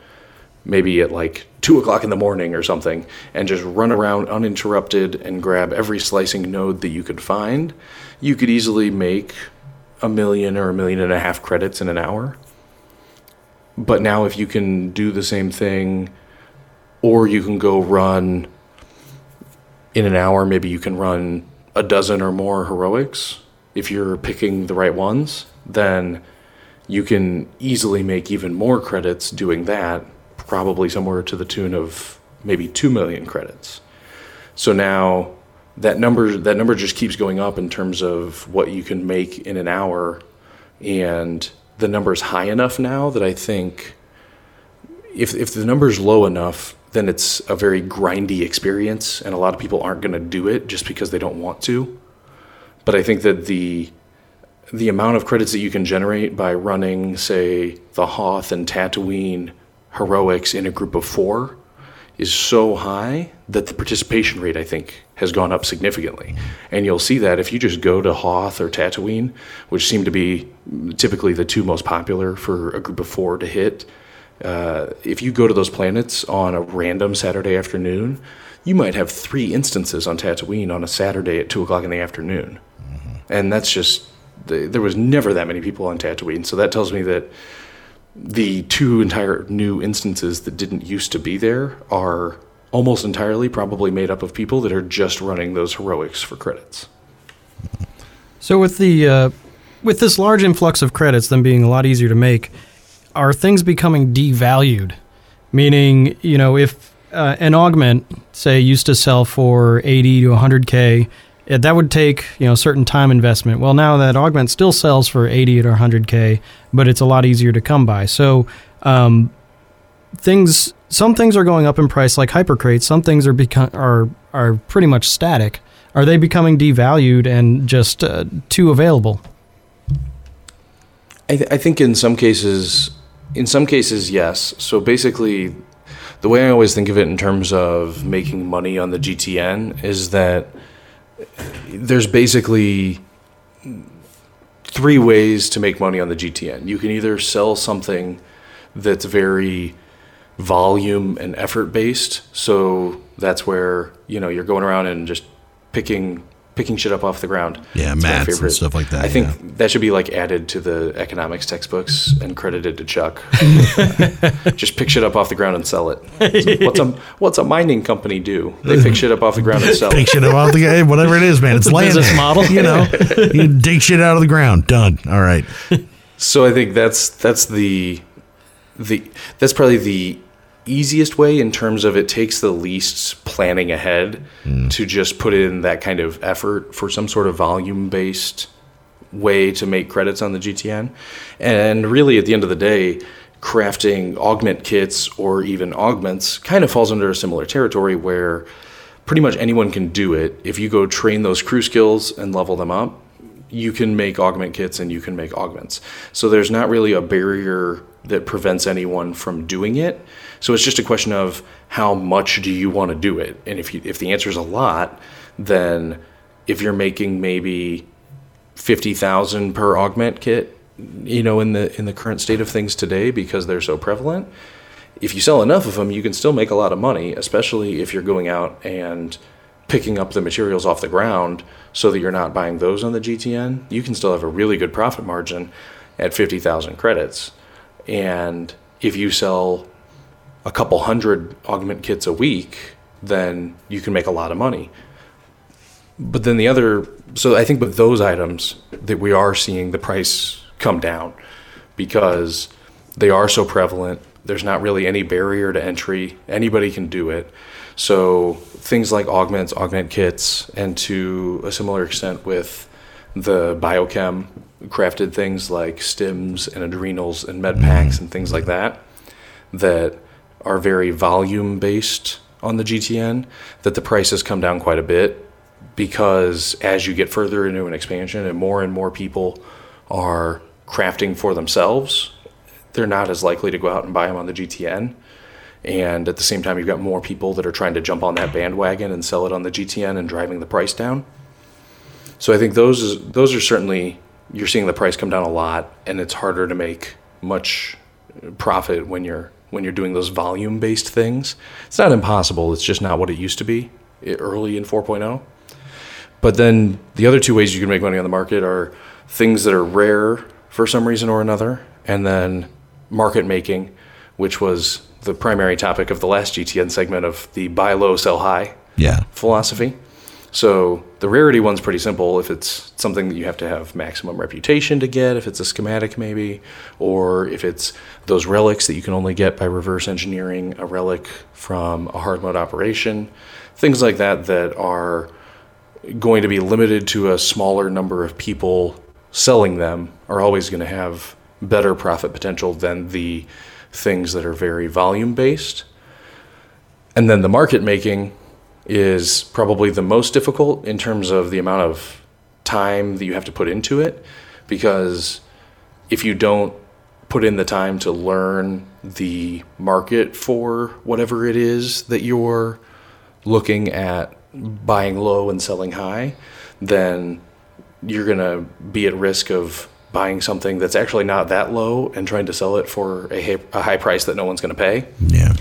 maybe at like two o'clock in the morning or something, and just run around uninterrupted and grab every slicing node that you could find, you could easily make a million or a million and a half credits in an hour. But now, if you can do the same thing, or you can go run in an hour, maybe you can run a dozen or more heroics. If you're picking the right ones, then you can easily make even more credits doing that probably somewhere to the tune of maybe 2 million credits. So now that number that number just keeps going up in terms of what you can make in an hour and the number is high enough now that I think if if the number is low enough then it's a very grindy experience and a lot of people aren't going to do it just because they don't want to. But I think that the the amount of credits that you can generate by running say the Hoth and Tatooine heroics in a group of 4 is so high that the participation rate, I think, has gone up significantly. And you'll see that if you just go to Hoth or Tatooine, which seem to be typically the two most popular for a group of four to hit. Uh, if you go to those planets on a random Saturday afternoon, you might have three instances on Tatooine on a Saturday at two o'clock in the afternoon, and that's just there was never that many people on Tatooine. So that tells me that the two entire new instances that didn't used to be there are almost entirely probably made up of people that are just running those heroics for credits. So with the uh, with this large influx of credits, them being a lot easier to make, are things becoming devalued? Meaning, you know, if uh, an augment, say, used to sell for 80 to 100k, it, that would take you know certain time investment. Well, now that augment still sells for 80 or 100k, but it's a lot easier to come by. So um, things, some things are going up in price, like hypercrates. Some things are become are are pretty much static. Are they becoming devalued and just uh, too available? I, th- I think in some cases, in some cases, yes. So basically, the way I always think of it in terms of making money on the GTN is that there's basically three ways to make money on the GTN. You can either sell something that's very volume and effort based. So that's where, you know, you're going around and just picking picking shit up off the ground. Yeah, It's my mats and favorite. stuff like that, I think yeah. that should be like added to the economics textbooks and credited to Chuck. just pick shit up off the ground and sell it. So what's a what's a mining company do? They pick shit up off the ground and sell Take it. shit up off the hey, whatever it is, man. It's, a land. business model. you know, you dig shit out of the ground. Done. All right. So I think that's that's the the that's probably the easiest way in terms of it takes the least planning ahead hmm. to just put in that kind of effort for some sort of volume based way to make credits on the GTN. And really at the end of the day, crafting augment kits or even augments kind of falls under a similar territory where pretty much anyone can do it. If you go train those crew skills and level them up, you can make augment kits and you can make augments. So there's not really a barrier that prevents anyone from doing it. So it's just a question of how much do you want to do it? And if you, if the answer is a lot, then if you're making maybe 50,000 per augment kit, you know, in the in the current state of things today because they're so prevalent, if you sell enough of them, you can still make a lot of money, especially if you're going out and picking up the materials off the ground so that you're not buying those on the GTN. You can still have a really good profit margin at 50,000 credits. And if you sell a couple hundred augment kits a week, then you can make a lot of money. But then the other, so I think with those items that we are seeing the price come down because they are so prevalent. There's not really any barrier to entry. Anybody can do it. So things like augments, augment kits, and to a similar extent with the biochem crafted things like stims and adrenals and med packs mm-hmm. and things like that that are very volume based on the GTN, that the prices come down quite a bit because as you get further into an expansion and more and more people are crafting for themselves, they're not as likely to go out and buy them on the GTN. And at the same time, you've got more people that are trying to jump on that bandwagon and sell it on the GTN and driving the price down. So I think those is, those are certainly you're seeing the price come down a lot, and it's harder to make much profit when you're when you're doing those volume based things. It's not impossible. It's just not what it used to be eh, early in 4.0. But then the other two ways you can make money on the market are things that are rare for some reason or another, and then market making, which was the primary topic of the last GTN segment of the buy low, sell high Yeah. philosophy. So the rarity one's pretty simple. If it's something that you have to have maximum reputation to get, if it's a schematic maybe, or if it's those relics that you can only get by reverse engineering a relic from a hard mode operation, things like that that are going to be limited to a smaller number of people selling them are always going to have better profit potential than the things that are very volume based. And then the market making is probably the most difficult in terms of the amount of time that you have to put into it because if you don't put in the time to learn the market for whatever it is that you're looking at buying low and selling high, then you're going to be at risk of buying something that's actually not that low and trying to sell it for a, high, price that no one's going to pay. Yeah.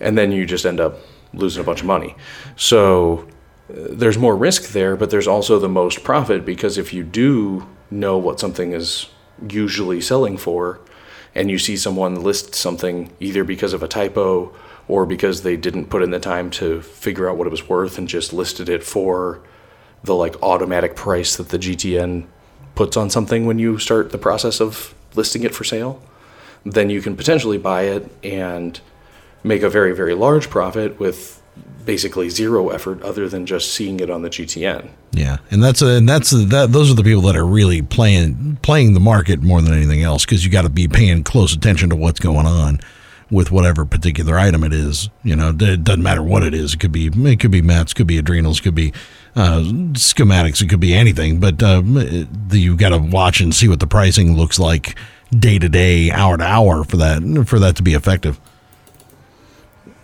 And then you just end up losing a bunch of money. So uh, there's more risk there, but there's also the most profit because if you do know what something is usually selling for and you see someone list something either because of a typo or because they didn't put in the time to figure out what it was worth and just listed it for the like automatic price that the GTN puts on something when you start the process of listing it for sale, then you can potentially buy it and make a very very large profit with basically zero effort other than just seeing it on the GTN. Yeah, and that's a, and that's a, that. Those are the people that are really playing playing the market more than anything else because you got to be paying close attention to what's going on with whatever particular item it is. You know, it doesn't matter what it is. It could be it could be mats, could be adrenals, could be uh, schematics, it could be anything. But uh, you got to watch and see what the pricing looks like day to day, hour to hour for that for that to be effective.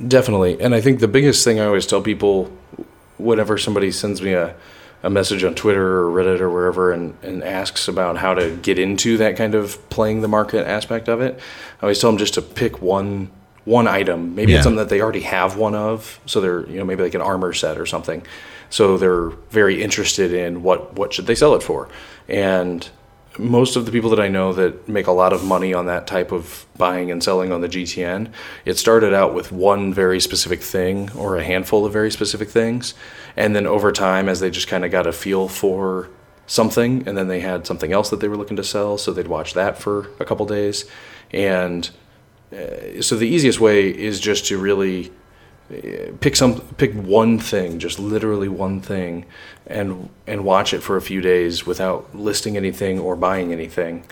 Definitely, and I think the biggest thing I always tell people whenever somebody sends me a a message on Twitter or Reddit or wherever and, and asks about how to get into that kind of playing the market aspect of it, I always tell them just to pick one one item. Maybe Yeah. it's something that they already have one of, so they're you know maybe like an armor set or something. So they're very interested in what what should they sell it for, and most of the people that I know that make a lot of money on that type of buying and selling on the GTN, it started out with one very specific thing or a handful of very specific things. And then over time, as they just kind of got a feel for something, and then they had something else that they were looking to sell, so they'd watch that for a couple days. And uh, so the easiest way is just to really Eh, pick some pick one thing just literally one thing and and watch it for a few days without listing anything or buying anything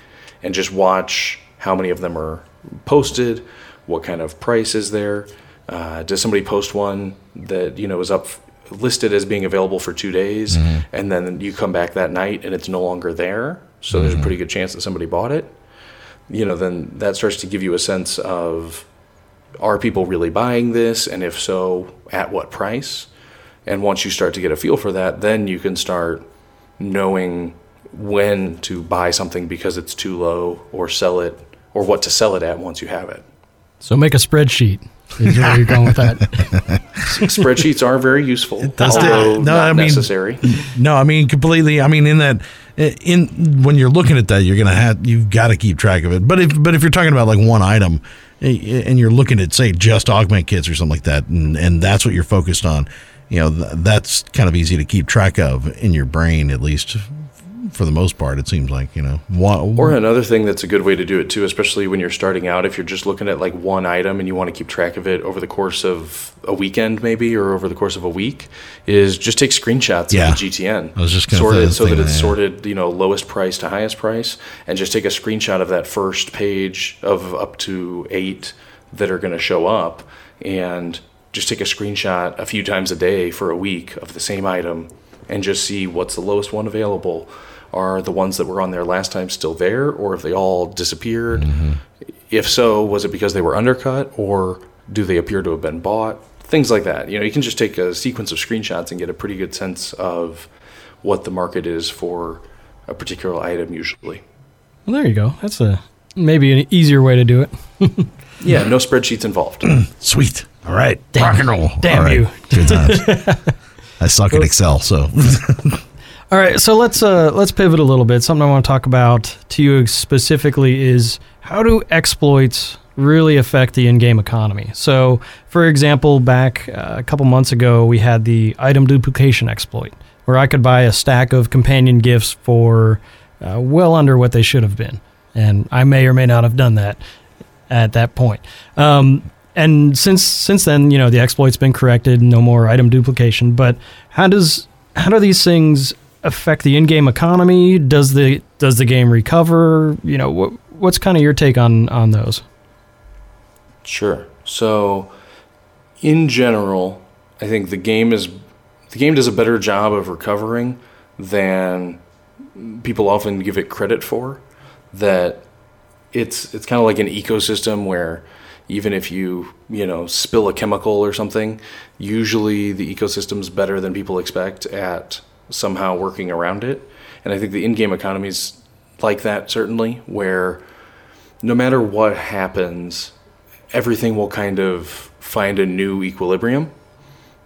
and just watch how many of them are posted what kind of price is there. Uh, does somebody post one that you know is up listed as being available for two days mm-hmm. and then you come back that night and it's no longer there? So there's a mm-hmm. pretty good chance that somebody bought it. You know then that starts to give you a sense of are people really buying this and if so at what price and once you start to get a feel for that then you can start knowing when to buy something because it's too low or sell it or what to sell it at once you have it So make a spreadsheet. Is where you're going with that? spreadsheets are very useful does although that- no, not I mean- necessary No, I mean completely. I mean in that in when you're looking at that, you're gonna have you've got to keep track of it. But if but if you're talking about like one item and you're looking at say just augment kits or something like that, and and that's what you're focused on, you know th- that's kind of easy to keep track of in your brain at least for the most part. It seems like you know one, Or another thing that's a good way to do it too, especially when you're starting out, if you're just looking at like one item and you want to keep track of it over the course of a weekend maybe or over the course of a week, is just take screenshots Yeah. of the GTN. I was just gonna sort it so that it's sorted, you know, lowest price to highest price, and just take a screenshot of that first page of up to eight that are going to show up, and just take a screenshot a few times a day for a week of the same item, and just see what's the lowest one available. Are the ones that were on there last time still there, or have they all disappeared? Mm-hmm. If so, was it because they were undercut, or do they appear to have been bought? Things like that. You know, you can just take a sequence of screenshots and get a pretty good sense of what the market is for a particular item usually. Well, there you go. That's a maybe an easier way to do it. Yeah, no spreadsheets involved. sweet. All right, rock and roll. Damn All right. you. Good times. I suck at Excel, so All right, so let's uh, let's pivot a little bit. Something I want to talk about to you specifically is how do exploits really affect the in-game economy? So, for example, back uh, a couple months ago, we had the item duplication exploit, where I could buy a stack of companion gifts for uh, well under what they should have been, and I may or may not have done that at that point. Um, and since since then, you know, the exploit's been corrected, no more item duplication. But how does how do these things affect the in-game economy? Does the does the game recover? You know, what what's kind of your take on on those? Sure. So, in general, I think the game is the game does a better job of recovering than people often give it credit for. That it's it's kind of like an ecosystem where even if you you know spill a chemical or something, usually the ecosystem's better than people expect at somehow working around it. And I think the in-game economy is like that certainly, where no matter what happens, everything will kind of find a new equilibrium.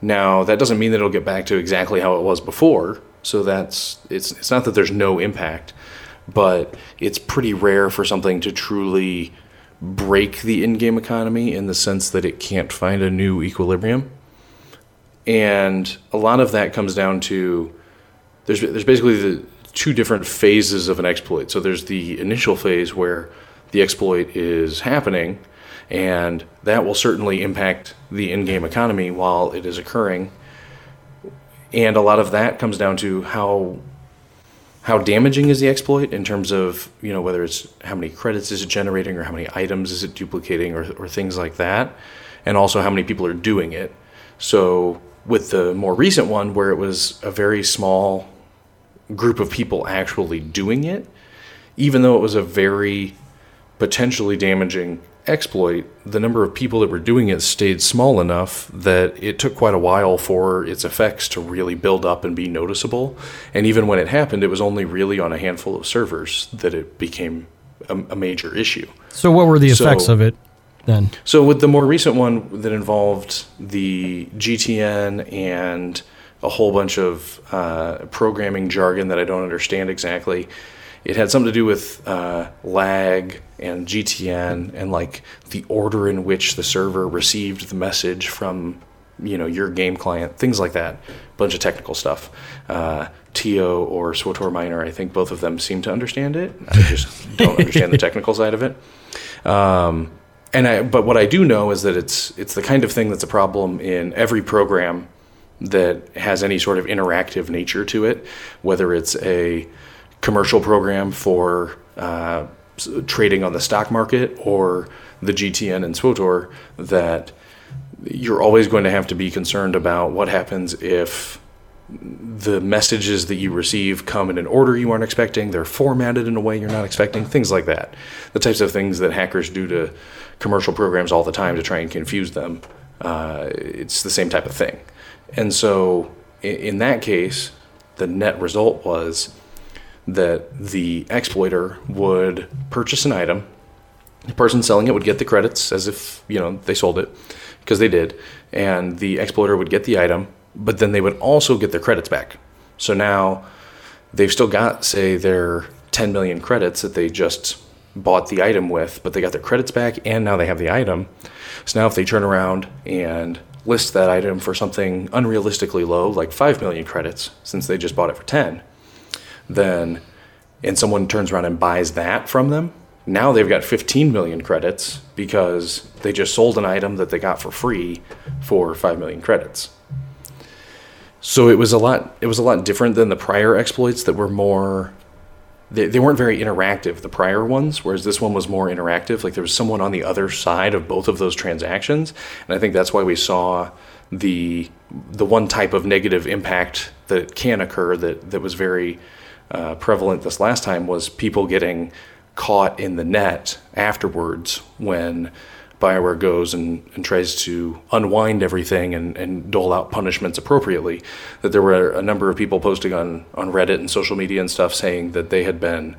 Now, that doesn't mean that it'll get back to exactly how it was before. So that's it's it's not that there's no impact, but it's pretty rare for something to truly break the in-game economy in the sense that it can't find a new equilibrium. And a lot of that comes down to there's there's basically the two different phases of an exploit. So there's the initial phase where the exploit is happening, and that will certainly impact the in-game economy while it is occurring. And a lot of that comes down to how how damaging is the exploit in terms of you know whether it's how many credits is it generating or how many items is it duplicating or, or things like that and also how many people are doing it so with the more recent one where it was a very small group of people actually doing it even though it was a very potentially damaging exploit, the number of people that were doing it stayed small enough that it took quite a while for its effects to really build up and be noticeable. And even when it happened, it was only really on a handful of servers that it became a, a major issue. So, what were the effects So- of it then? So with the more recent one that involved the GTN and a whole bunch of uh, programming jargon that I don't understand exactly, it had something to do with uh, lag and GTN and like the order in which the server received the message from you know your game client, things like that. Bunch of technical stuff. Uh, Tio or SWTOR Miner, I think both of them seem to understand it. I just don't understand the technical side of it. Um, and I, but what I do know is that it's it's the kind of thing that's a problem in every program that has any sort of interactive nature to it, whether it's a commercial program for uh, trading on the stock market or the GTN and SWTOR, that you're always going to have to be concerned about what happens if the messages that you receive come in an order you aren't expecting, they're formatted in a way you're not expecting, things like that. The types of things that hackers do to commercial programs all the time to try and confuse them. Uh, it's the same type of thing. And so, in, that case, the net result was that the exploiter would purchase an item. The person selling it would get the credits as if, you know, they sold it, because they did. And the exploiter would get the item, but then they would also get their credits back. So now they've still got, say, their 10 million credits that they just bought the item with, but they got their credits back and now they have the item. So now if they turn around and list that item for something unrealistically low, like 5 million credits, since they just bought it for 10, then and someone turns around and buys that from them, now they've got 15 million credits because they just sold an item that they got for free for 5 million credits. So it was a lot it was a lot different than the prior exploits that were more they, they weren't very interactive, the prior ones, whereas this one was more interactive. Like there was someone on the other side of both of those transactions. And I think that's why we saw the the one type of negative impact that can occur that, that was very uh, prevalent this last time was people getting caught in the net afterwards when Bioware goes and, and tries to unwind everything and, and dole out punishments appropriately. That there were a number of people posting on, on Reddit and social media and stuff saying that they had been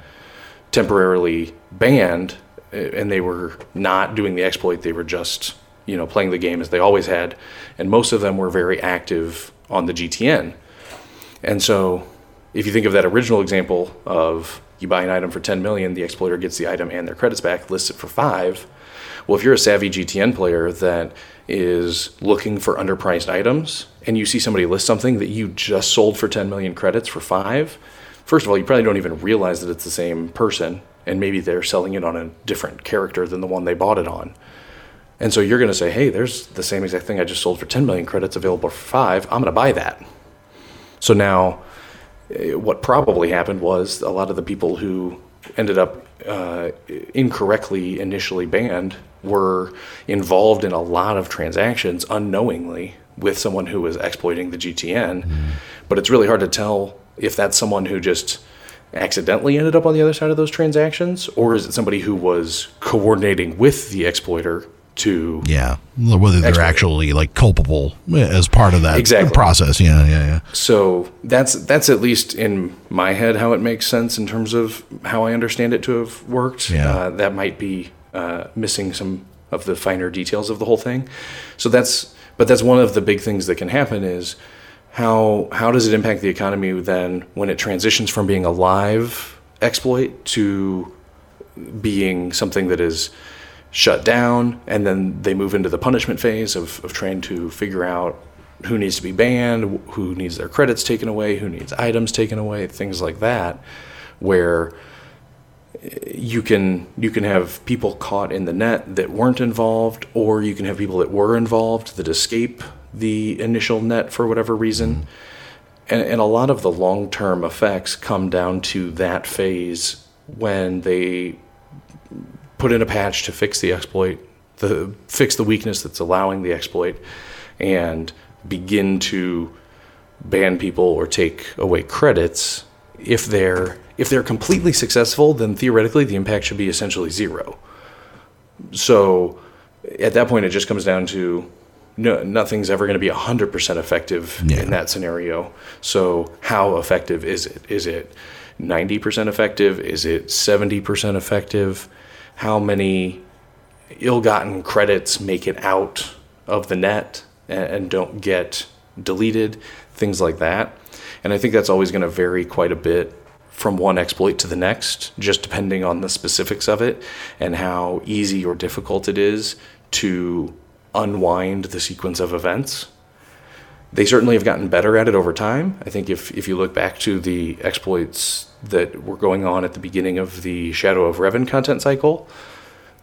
temporarily banned eh, and they were not doing the exploit, they were just you know playing the game as they always had. And most of them were very active on the GTN. And so if you think of that original example of you buy an item for 10 million, the exploiter gets the item and their credits back, lists it for five. Well, if you're a savvy GTN player that is looking for underpriced items and you see somebody list something that you just sold for 10 million credits for five, first of all, you probably don't even realize that it's the same person and maybe they're selling it on a different character than the one they bought it on. And so you're going to say, hey, there's the same exact thing I just sold for 10 million credits available for five. I'm going to buy that. So now, eh, what probably happened was a lot of the people who ended up uh, incorrectly initially banned were involved in a lot of transactions unknowingly with someone who was exploiting the GTN. Mm. But it's really hard to tell if that's someone who just accidentally ended up on the other side of those transactions, or is it somebody who was coordinating with the exploiter to yeah whether they're actually like culpable as part of that exactly. process yeah yeah yeah so that's that's at least in my head how it makes sense in terms of how i understand it to have worked yeah. Uh, that might be uh, missing some of the finer details of the whole thing. So that's but that's one of the big things that can happen is how how does it impact the economy then when it transitions from being a live exploit to being something that is shut down, and then they move into the punishment phase of, of trying to figure out who needs to be banned, who needs their credits taken away, who needs items taken away, things like that, where you can you can have people caught in the net that weren't involved, or you can have people that were involved that escape the initial net for whatever reason. And, and a lot of the long term effects come down to that phase when they put in a patch to fix the exploit, the fix the weakness that's allowing the exploit, and begin to ban people or take away credits. If they're if they're completely successful, then theoretically the impact should be essentially zero. So at that point, it just comes down to no, nothing's ever going to be 100% effective yeah. in that scenario. So, how effective is it? Is it 90% effective? Is it 70% effective? how many ill-gotten credits make it out of the net and, and don't get deleted, things like that. And I think that's always going to vary quite a bit from one exploit to the next, just depending on the specifics of it and how easy or difficult it is to unwind the sequence of events. They certainly have gotten better at it over time. I think if, if you look back to the exploits that were going on at the beginning of the Shadow of Revan content cycle,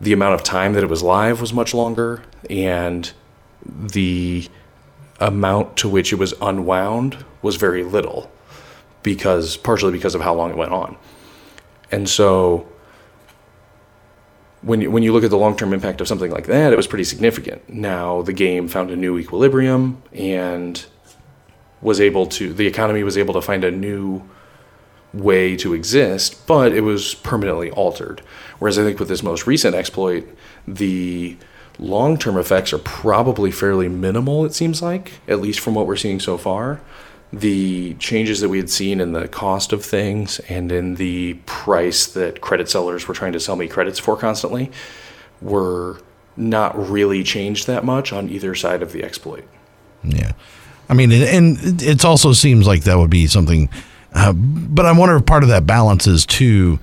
the amount of time that it was live was much longer, and the amount to which it was unwound was very little, because partially because of how long it went on. And so, when you, when you look at the long term impact of something like that, it was pretty significant. Now the game found a new equilibrium and was able to the economy was able to find a new way to exist, but it was permanently altered. Whereas I think with this most recent exploit, the long term effects are probably fairly minimal, it seems like, at least from what we're seeing so far. The changes that we had seen in the cost of things and in the price that credit sellers were trying to sell me credits for constantly were not really changed that much on either side of the exploit. Yeah. I mean, and it also seems like that would be something uh, but I wonder if part of that balance is too,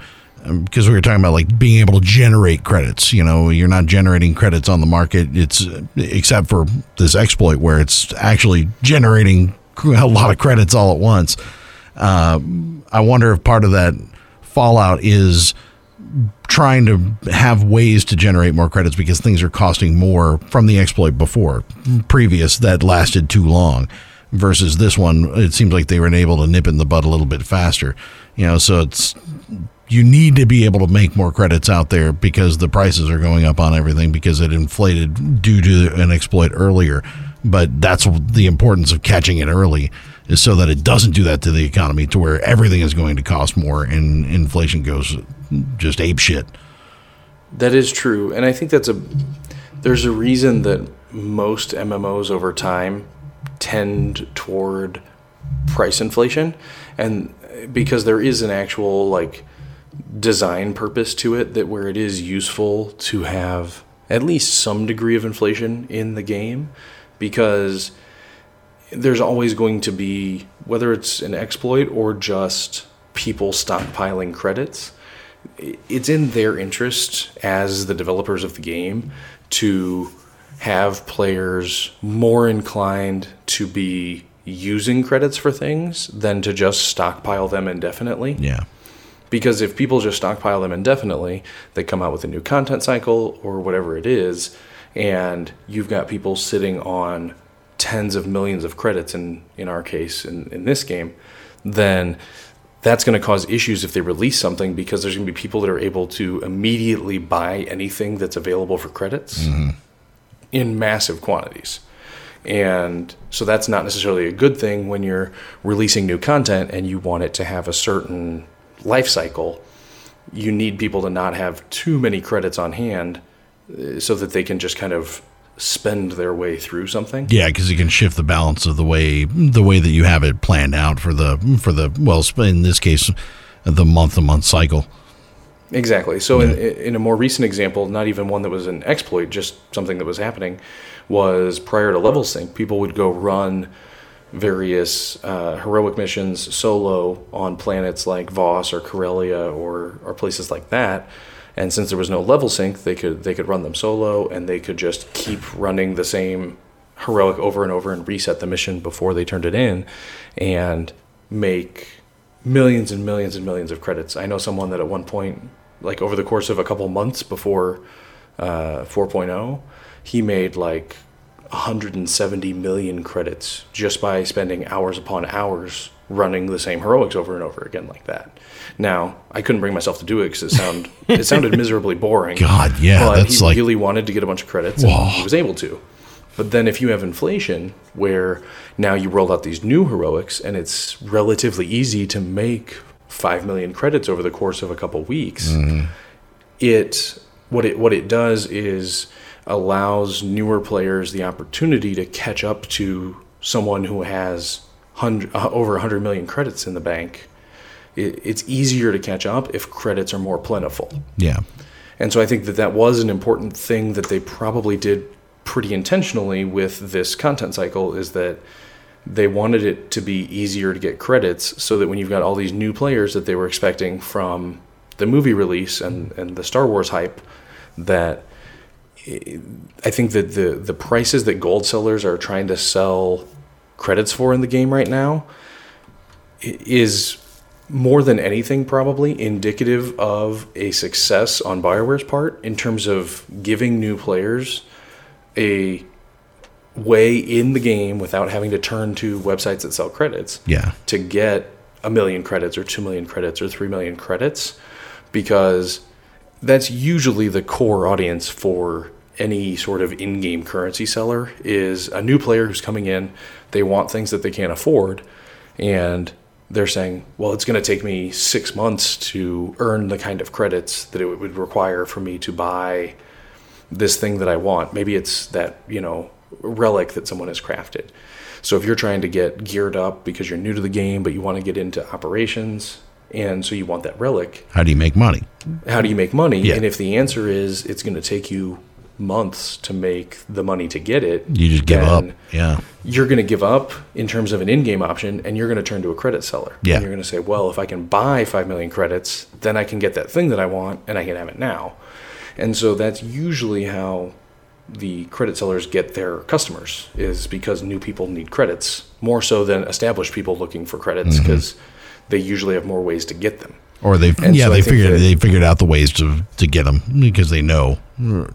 because um, we were talking about like being able to generate credits. You know, you're not generating credits on the market. It's except for this exploit where it's actually generating a lot of credits all at once. Uh, I wonder if part of that fallout is trying to have ways to generate more credits because things are costing more from the exploit before previous that lasted too long versus this one, it seems like they were able to nip in the bud a little bit faster. You know, so it's you need to be able to make more credits out there because the prices are going up on everything because it inflated due to an exploit earlier. But that's the importance of catching it early is so that it doesn't do that to the economy to where everything is going to cost more and inflation goes just ape shit. That is true. And I think that's a there's a reason that most MMOs over time tend toward price inflation and because there is an actual like design purpose to it that where it is useful to have at least some degree of inflation in the game because there's always going to be whether it's an exploit or just people stockpiling credits it's in their interest as the developers of the game to have players more inclined to be using credits for things than to just stockpile them indefinitely. Yeah. Because if people just stockpile them indefinitely, they come out with a new content cycle or whatever it is, and you've got people sitting on tens of millions of credits in, in our case in, in this game, then that's going to cause issues if they release something because there's going to be people that are able to immediately buy anything that's available for credits mm-hmm. in massive quantities. And so that's not necessarily a good thing when you're releasing new content and you want it to have a certain life cycle. You need people to not have too many credits on hand uh, so that they can just kind of spend their way through something. Yeah, because you can shift the balance of the way the way that you have it planned out for the for the well, in this case, the month to month cycle. Exactly. So, in, in a more recent example, not even one that was an exploit, just something that was happening, was prior to level sync, people would go run various uh, heroic missions solo on planets like Voss or Corellia or, or places like that. And since there was no level sync, they could they could run them solo, and they could just keep running the same heroic over and over and reset the mission before they turned it in, and make millions and millions and millions of credits. I know someone that at one point, like over the course of a couple months before uh, 4.0, he made like 170 million credits just by spending hours upon hours running the same heroics over and over again like that. Now, I couldn't bring myself to do it because it sound it sounded miserably boring. God, yeah, but that's he like- really wanted to get a bunch of credits, and he was able to. But then, if you have inflation, where now you roll out these new heroics, and it's relatively easy to make five million credits over the course of a couple weeks, mm-hmm. it what it what it does is allows newer players the opportunity to catch up to someone who has hundred, uh, over 100 million credits in the bank. It, it's easier to catch up if credits are more plentiful. Yeah. And so I think that that was an important thing that they probably did pretty intentionally with this content cycle is that they wanted it to be easier to get credits so that when you've got all these new players that they were expecting from the movie release and, and the Star Wars hype that I think that the the prices that gold sellers are trying to sell credits for in the game right now is more than anything probably indicative of a success on BioWare's part in terms of giving new players a way in the game without having to turn to websites that sell credits Yeah. to get a million credits or 2 million credits or 3 million credits because that's usually the core audience for any sort of in-game currency seller is a new player who's coming in they want things that they can't afford and they're saying well it's going to take me 6 months to earn the kind of credits that it would require for me to buy this thing that I want. Maybe it's that, you know, relic that someone has crafted. So if you're trying to get geared up because you're new to the game, but you want to get into operations, and so you want that relic, How do you make money? how do you make money? Yeah. And if the answer is it's going to take you months to make the money to get it, You just give up. Yeah. You're going to give up in terms of an in-game option, and you're going to turn to a credit seller. Yeah. And you're going to say, well, if I can buy five million credits, then I can get that thing that I want, and I can have it now. And so that's usually how the credit sellers get their customers is because new people need credits more so than established people looking for credits Mm-hmm. They usually have more ways to get them. Or they And yeah so they figured that- they figured out the ways to to get them because they know.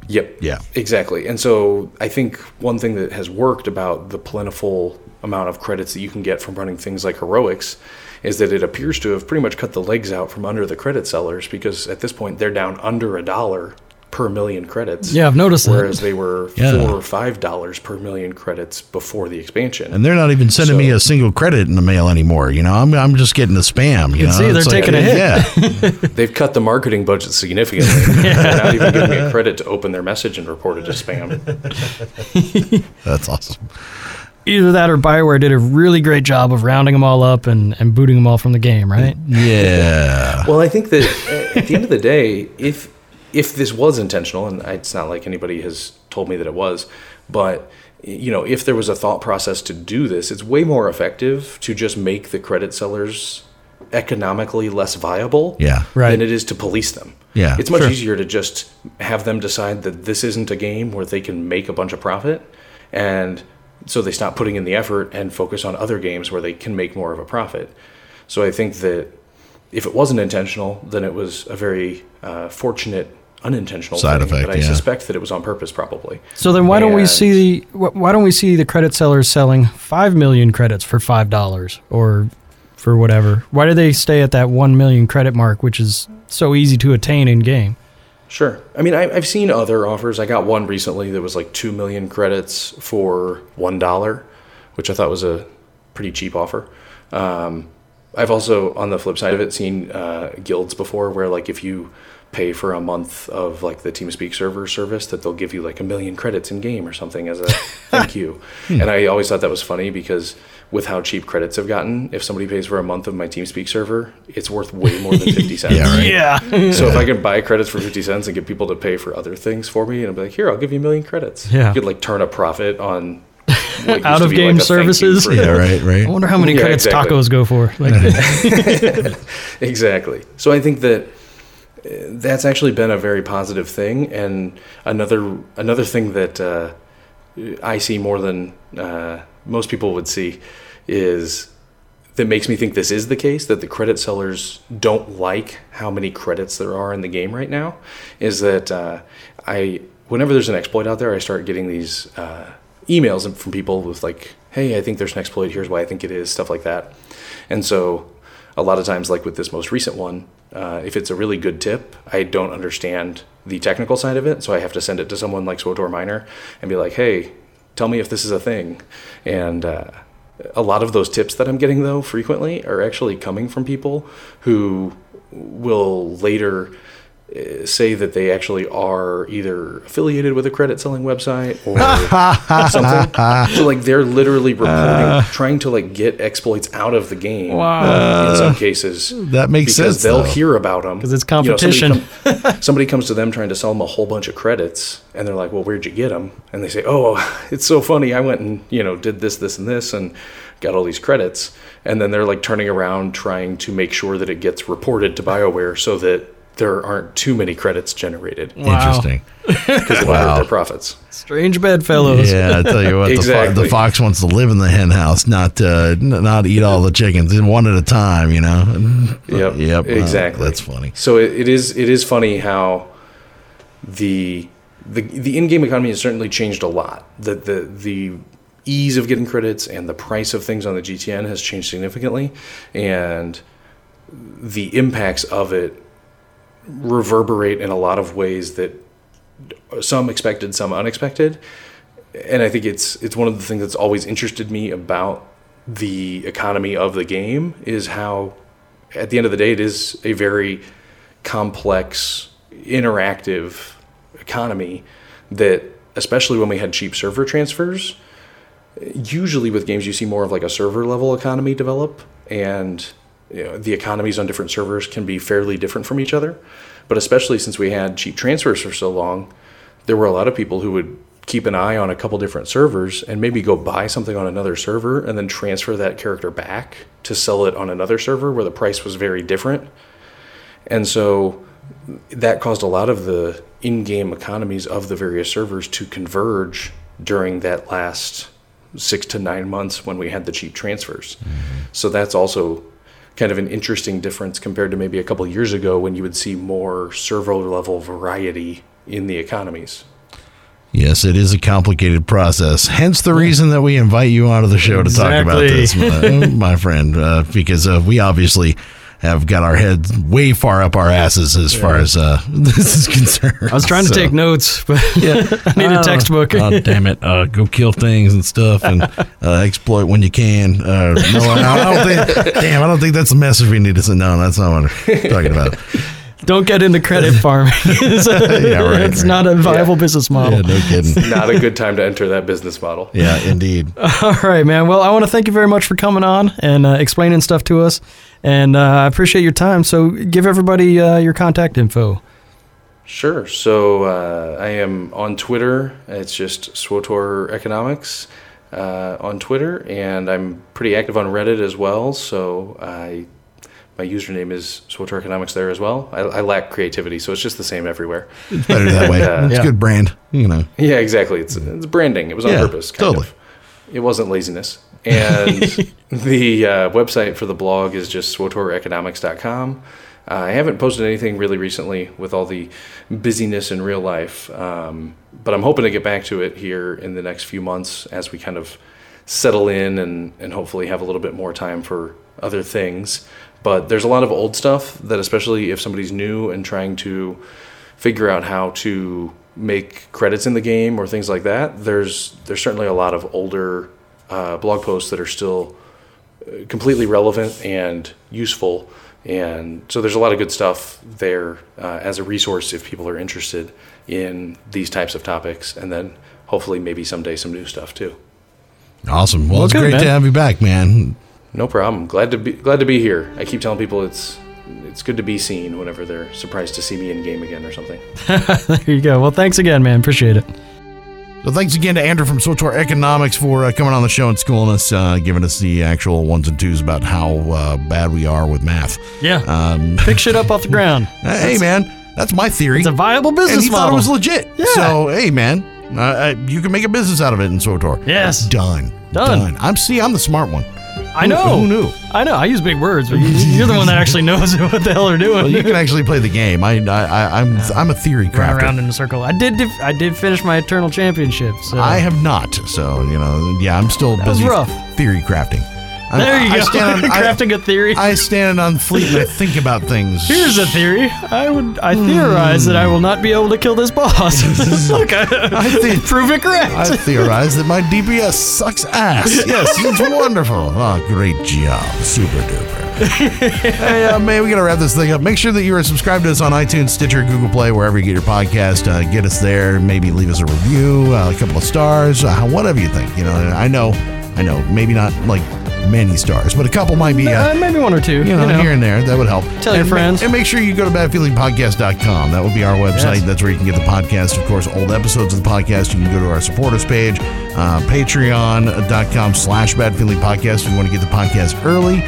Yep. Yeah. Exactly. And so I think one thing that has worked about the plentiful amount of credits that you can get from running things like heroics is that it appears to have pretty much cut the legs out from under the credit sellers because at this point they're down under a dollar per million credits. Yeah, I've noticed that. Whereas they were Yeah. four or five dollars per million credits before the expansion. And they're not even sending me a single credit in the mail anymore. You know, I'm, I'm just getting the spam. You, can know? see they're It's like- taking a hit. Yeah, They've cut the marketing budget significantly. They're not even giving me a credit to open their message and report it as spam. that's awesome. Either that or Bioware did a really great job of rounding them all up and, and booting them all from the game, right? Yeah, Well, I think that at the end of the day, if if this was intentional, and it's not like anybody has told me that it was, but you know, if there was a thought process to do this, it's way more effective to just make the credit sellers economically less viable Yeah. Right. than it is to police them. Yeah, It's much sure. easier to just have them decide that this isn't a game where they can make a bunch of profit and so they stop putting in the effort and focus on other games where they can make more of a profit. So I think that if it wasn't intentional, then it was a very uh, fortunate unintentional Side thing. effect, But I yeah. suspect that it was on purpose, probably. So then, why don't we see wh- why don't we see the credit sellers selling five million credits for five dollars or for whatever? Why do they stay at that one million credit mark, which is so easy to attain in game? Sure. I mean, I, I've seen other offers. I got one recently that was like two million credits for one dollar, which I thought was a pretty cheap offer. Um, I've also, on the flip side of it, seen uh, guilds before where, like, if you pay for a month of like the TeamSpeak server service, that they'll give you like a million credits in game or something as a thank you. And I always thought that was funny because with how cheap credits have gotten, if somebody pays for a month of my TeamSpeak server, it's worth way more than fifty cents. Yeah, right. Yeah, So if I can buy credits for fifty cents and get people to pay for other things for me, and I'll be like, here, I'll give you a million credits. Yeah. you could like turn a profit on what out of game like, a thank you services. Yeah, right, right. I wonder how many Yeah, credits exactly. tacos go for. Like, exactly. So I think that uh, that's actually been a very positive thing, and another another thing that uh, I see more than uh, most people would see is that makes me think this is the case that the credit sellers don't like how many credits there are in the game right now is that uh, I whenever there's an exploit out there I start getting these uh, emails from people with like hey I think there's an exploit. Here's why I think it is stuff like that. And so a lot of times like with this most recent one uh, if it's a really good tip I don't understand the technical side of it so I have to send it to someone like SWTOR Miner and be like hey tell me if this is a thing. And uh, a lot of those tips that I'm getting though frequently are actually coming from people who will later Uh, say that they actually are either affiliated with a credit selling website or something. so like they're literally uh. reporting, trying to like get exploits out of the game. Wow. in some uh. cases, That makes because sense, they'll though. hear about them because it's competition. somebody, come- somebody comes to them trying to sell them a whole bunch of credits, and they're like, "Well, where'd you get them?" And they say, "Oh, it's so funny. I went and you know did this, this, and this, and got all these credits." And then they're like turning around trying to make sure that it gets reported to Bioware so that there aren't too many credits generated Wow. Interesting. because it will hurt their profits. strange bedfellows. Yeah, I tell you what, the, fo- Exactly. the fox wants to live in the hen house, not uh, n- not eat all the chickens one at a time. You know. Yep, Yep. uh, exactly. that's funny. So it, it is it is funny how the the the in-game economy has certainly changed a lot. The the the ease of getting credits and the price of things on the GTN has changed significantly, and the impacts of it reverberate in a lot of ways that some expected, some unexpected. And I think it's it's one of the things that's always interested me about the economy of the game is how at the end of the day it is a very complex interactive economy that especially when we had cheap server transfers usually with games you see more of like a server level economy develop and you know, the economies on different servers can be fairly different from each other. But especially since we had cheap transfers for so long there were a lot of people who would keep an eye on a couple different servers and maybe go buy something on another server and then transfer that character back to sell it on another server where the price was very different. And so that caused a lot of the in-game economies of the various servers to converge during that last six to nine months when we had the cheap transfers. Mm-hmm. So that's also kind of an interesting difference compared to maybe a couple years ago when you would see more server level variety in the economies. Yes, it is a complicated process. Hence the reason that we invite you onto the show to talk about this, my, my friend, uh, because uh, we obviously have got our heads way far up our asses as far as uh, this is concerned. I was trying to take notes, but I need a textbook. Oh, damn it! Uh, go kill things and stuff, and uh, exploit when you can. Uh, no, I, I don't think. Damn, I don't think that's the message we need to send. No, that's not what I'm talking about. Don't get into credit farming. it's right, it's right. not a viable business model. Yeah, no kidding. Not a good time to enter that business model. Yeah, indeed. All right, man. Well, I want to thank you very much for coming on and uh, explaining stuff to us. And uh, I appreciate your time. So give everybody uh, your contact info. Sure. So uh, I am on Twitter. It's just SWTOR Economics uh, on Twitter, and I'm pretty active on Reddit as well. So I my username is SWTOR Economics there as well. I, I lack creativity, so it's just the same everywhere. It's better that way. Yeah. It's Yeah. good brand, you know. Yeah, exactly. It's, it's branding. It was on Yeah, purpose. Kind totally. Of. It wasn't laziness. And the uh, website for the blog is just swtoreconomics.com. Uh, I haven't posted anything really recently with all the busyness in real life, um, but I'm hoping to get back to it here in the next few months as we kind of settle in and, and hopefully have a little bit more time for other things. But there's a lot of old stuff that, especially if somebody's new and trying to figure out how to make credits in the game or things like that, there's there's certainly a lot of older uh, blog posts that are still uh, completely relevant and useful. And so there's a lot of good stuff there uh, as a resource if people are interested in these types of topics. And then hopefully maybe someday some new stuff too. Awesome. Well, Well, it's good, great man. to have you back, man. No problem. Glad to be glad to be here. I keep telling people it's it's good to be seen whenever they're surprised to see me in game again or something. There you go. Well, thanks again, man. Appreciate it. So thanks again to Andrew from SWTOR Economics for uh, coming on the show and schooling us, uh, giving us the actual ones and twos about how uh, bad we are with math. Yeah. Um, Pick shit up off the ground. hey, man, that's my theory. It's a viable and business he thought model. it was legit. Yeah. So, hey, man, uh, uh, you can make a business out of it in SWTOR. Yes. Done. Done. I'm see. I'm the smart one. I know. Who knew? I know. I use big words, but you- you're the one that actually knows what the hell they're doing. Well, you can actually play the game. I, I, I I'm, I'm a theory Run crafter. around in a circle. I did. def- I did finish my Eternal Championship. So I have not. So, you know, yeah, I'm still was busy rough. theory crafting. I'm- There you I go. stand on- Crafting a theory. I stand on fleet and I think about things. Here's a theory. I would. I theorize that I will not be able to kill this boss. Look, I, I think- prove it correct. I theorize that my DPS sucks ass. Yes, it's wonderful. Oh, great job. Super duper. hey, uh, man, we got to wrap this thing up. Make sure that you are subscribed to us on iTunes, Stitcher, Google Play, wherever you get your podcast. Uh, get us there. Maybe leave us a review, uh, a couple of stars, uh, whatever you think. You know, I know, I know, maybe not like many stars, but a couple might be. Uh, Uh, maybe one or two. you know, here and there. That would help. Tell your and ma- friends. and make sure you go to badfeelingpodcast.com. That would be our website. Yes. That's where you can get the podcast. Of course, old episodes of the podcast. You can go to our supporters page, uh, patreon.com slash badfeelingpodcast if you want to get the podcast early.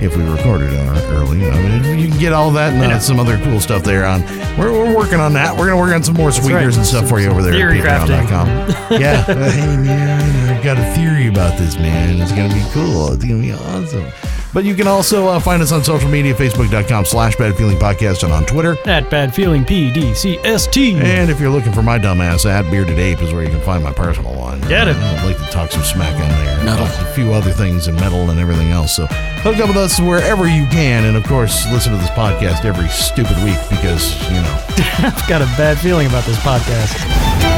If we recorded it uh, early, I mean, you can get all that and uh, some other cool stuff there. On we're, we're working on that. We're gonna work on some more sweeteners right. and stuff for you over there Theory at patreon.com. yeah, hey man, I've got a theory about this, man. It's gonna be cool. It's gonna be awesome. But you can also uh, find us on social media, facebook.com slash bad feeling podcast and on Twitter. At bad feeling PDCST. And if you're looking for my dumbass, at Bearded Ape is where you can find my personal one. Get it. I'd like to talk some smack on there. Metal. A few other things and metal and everything else. So hook up with us wherever you can. And of course, listen to this podcast every stupid week because, you know, I've got a bad feeling about this podcast.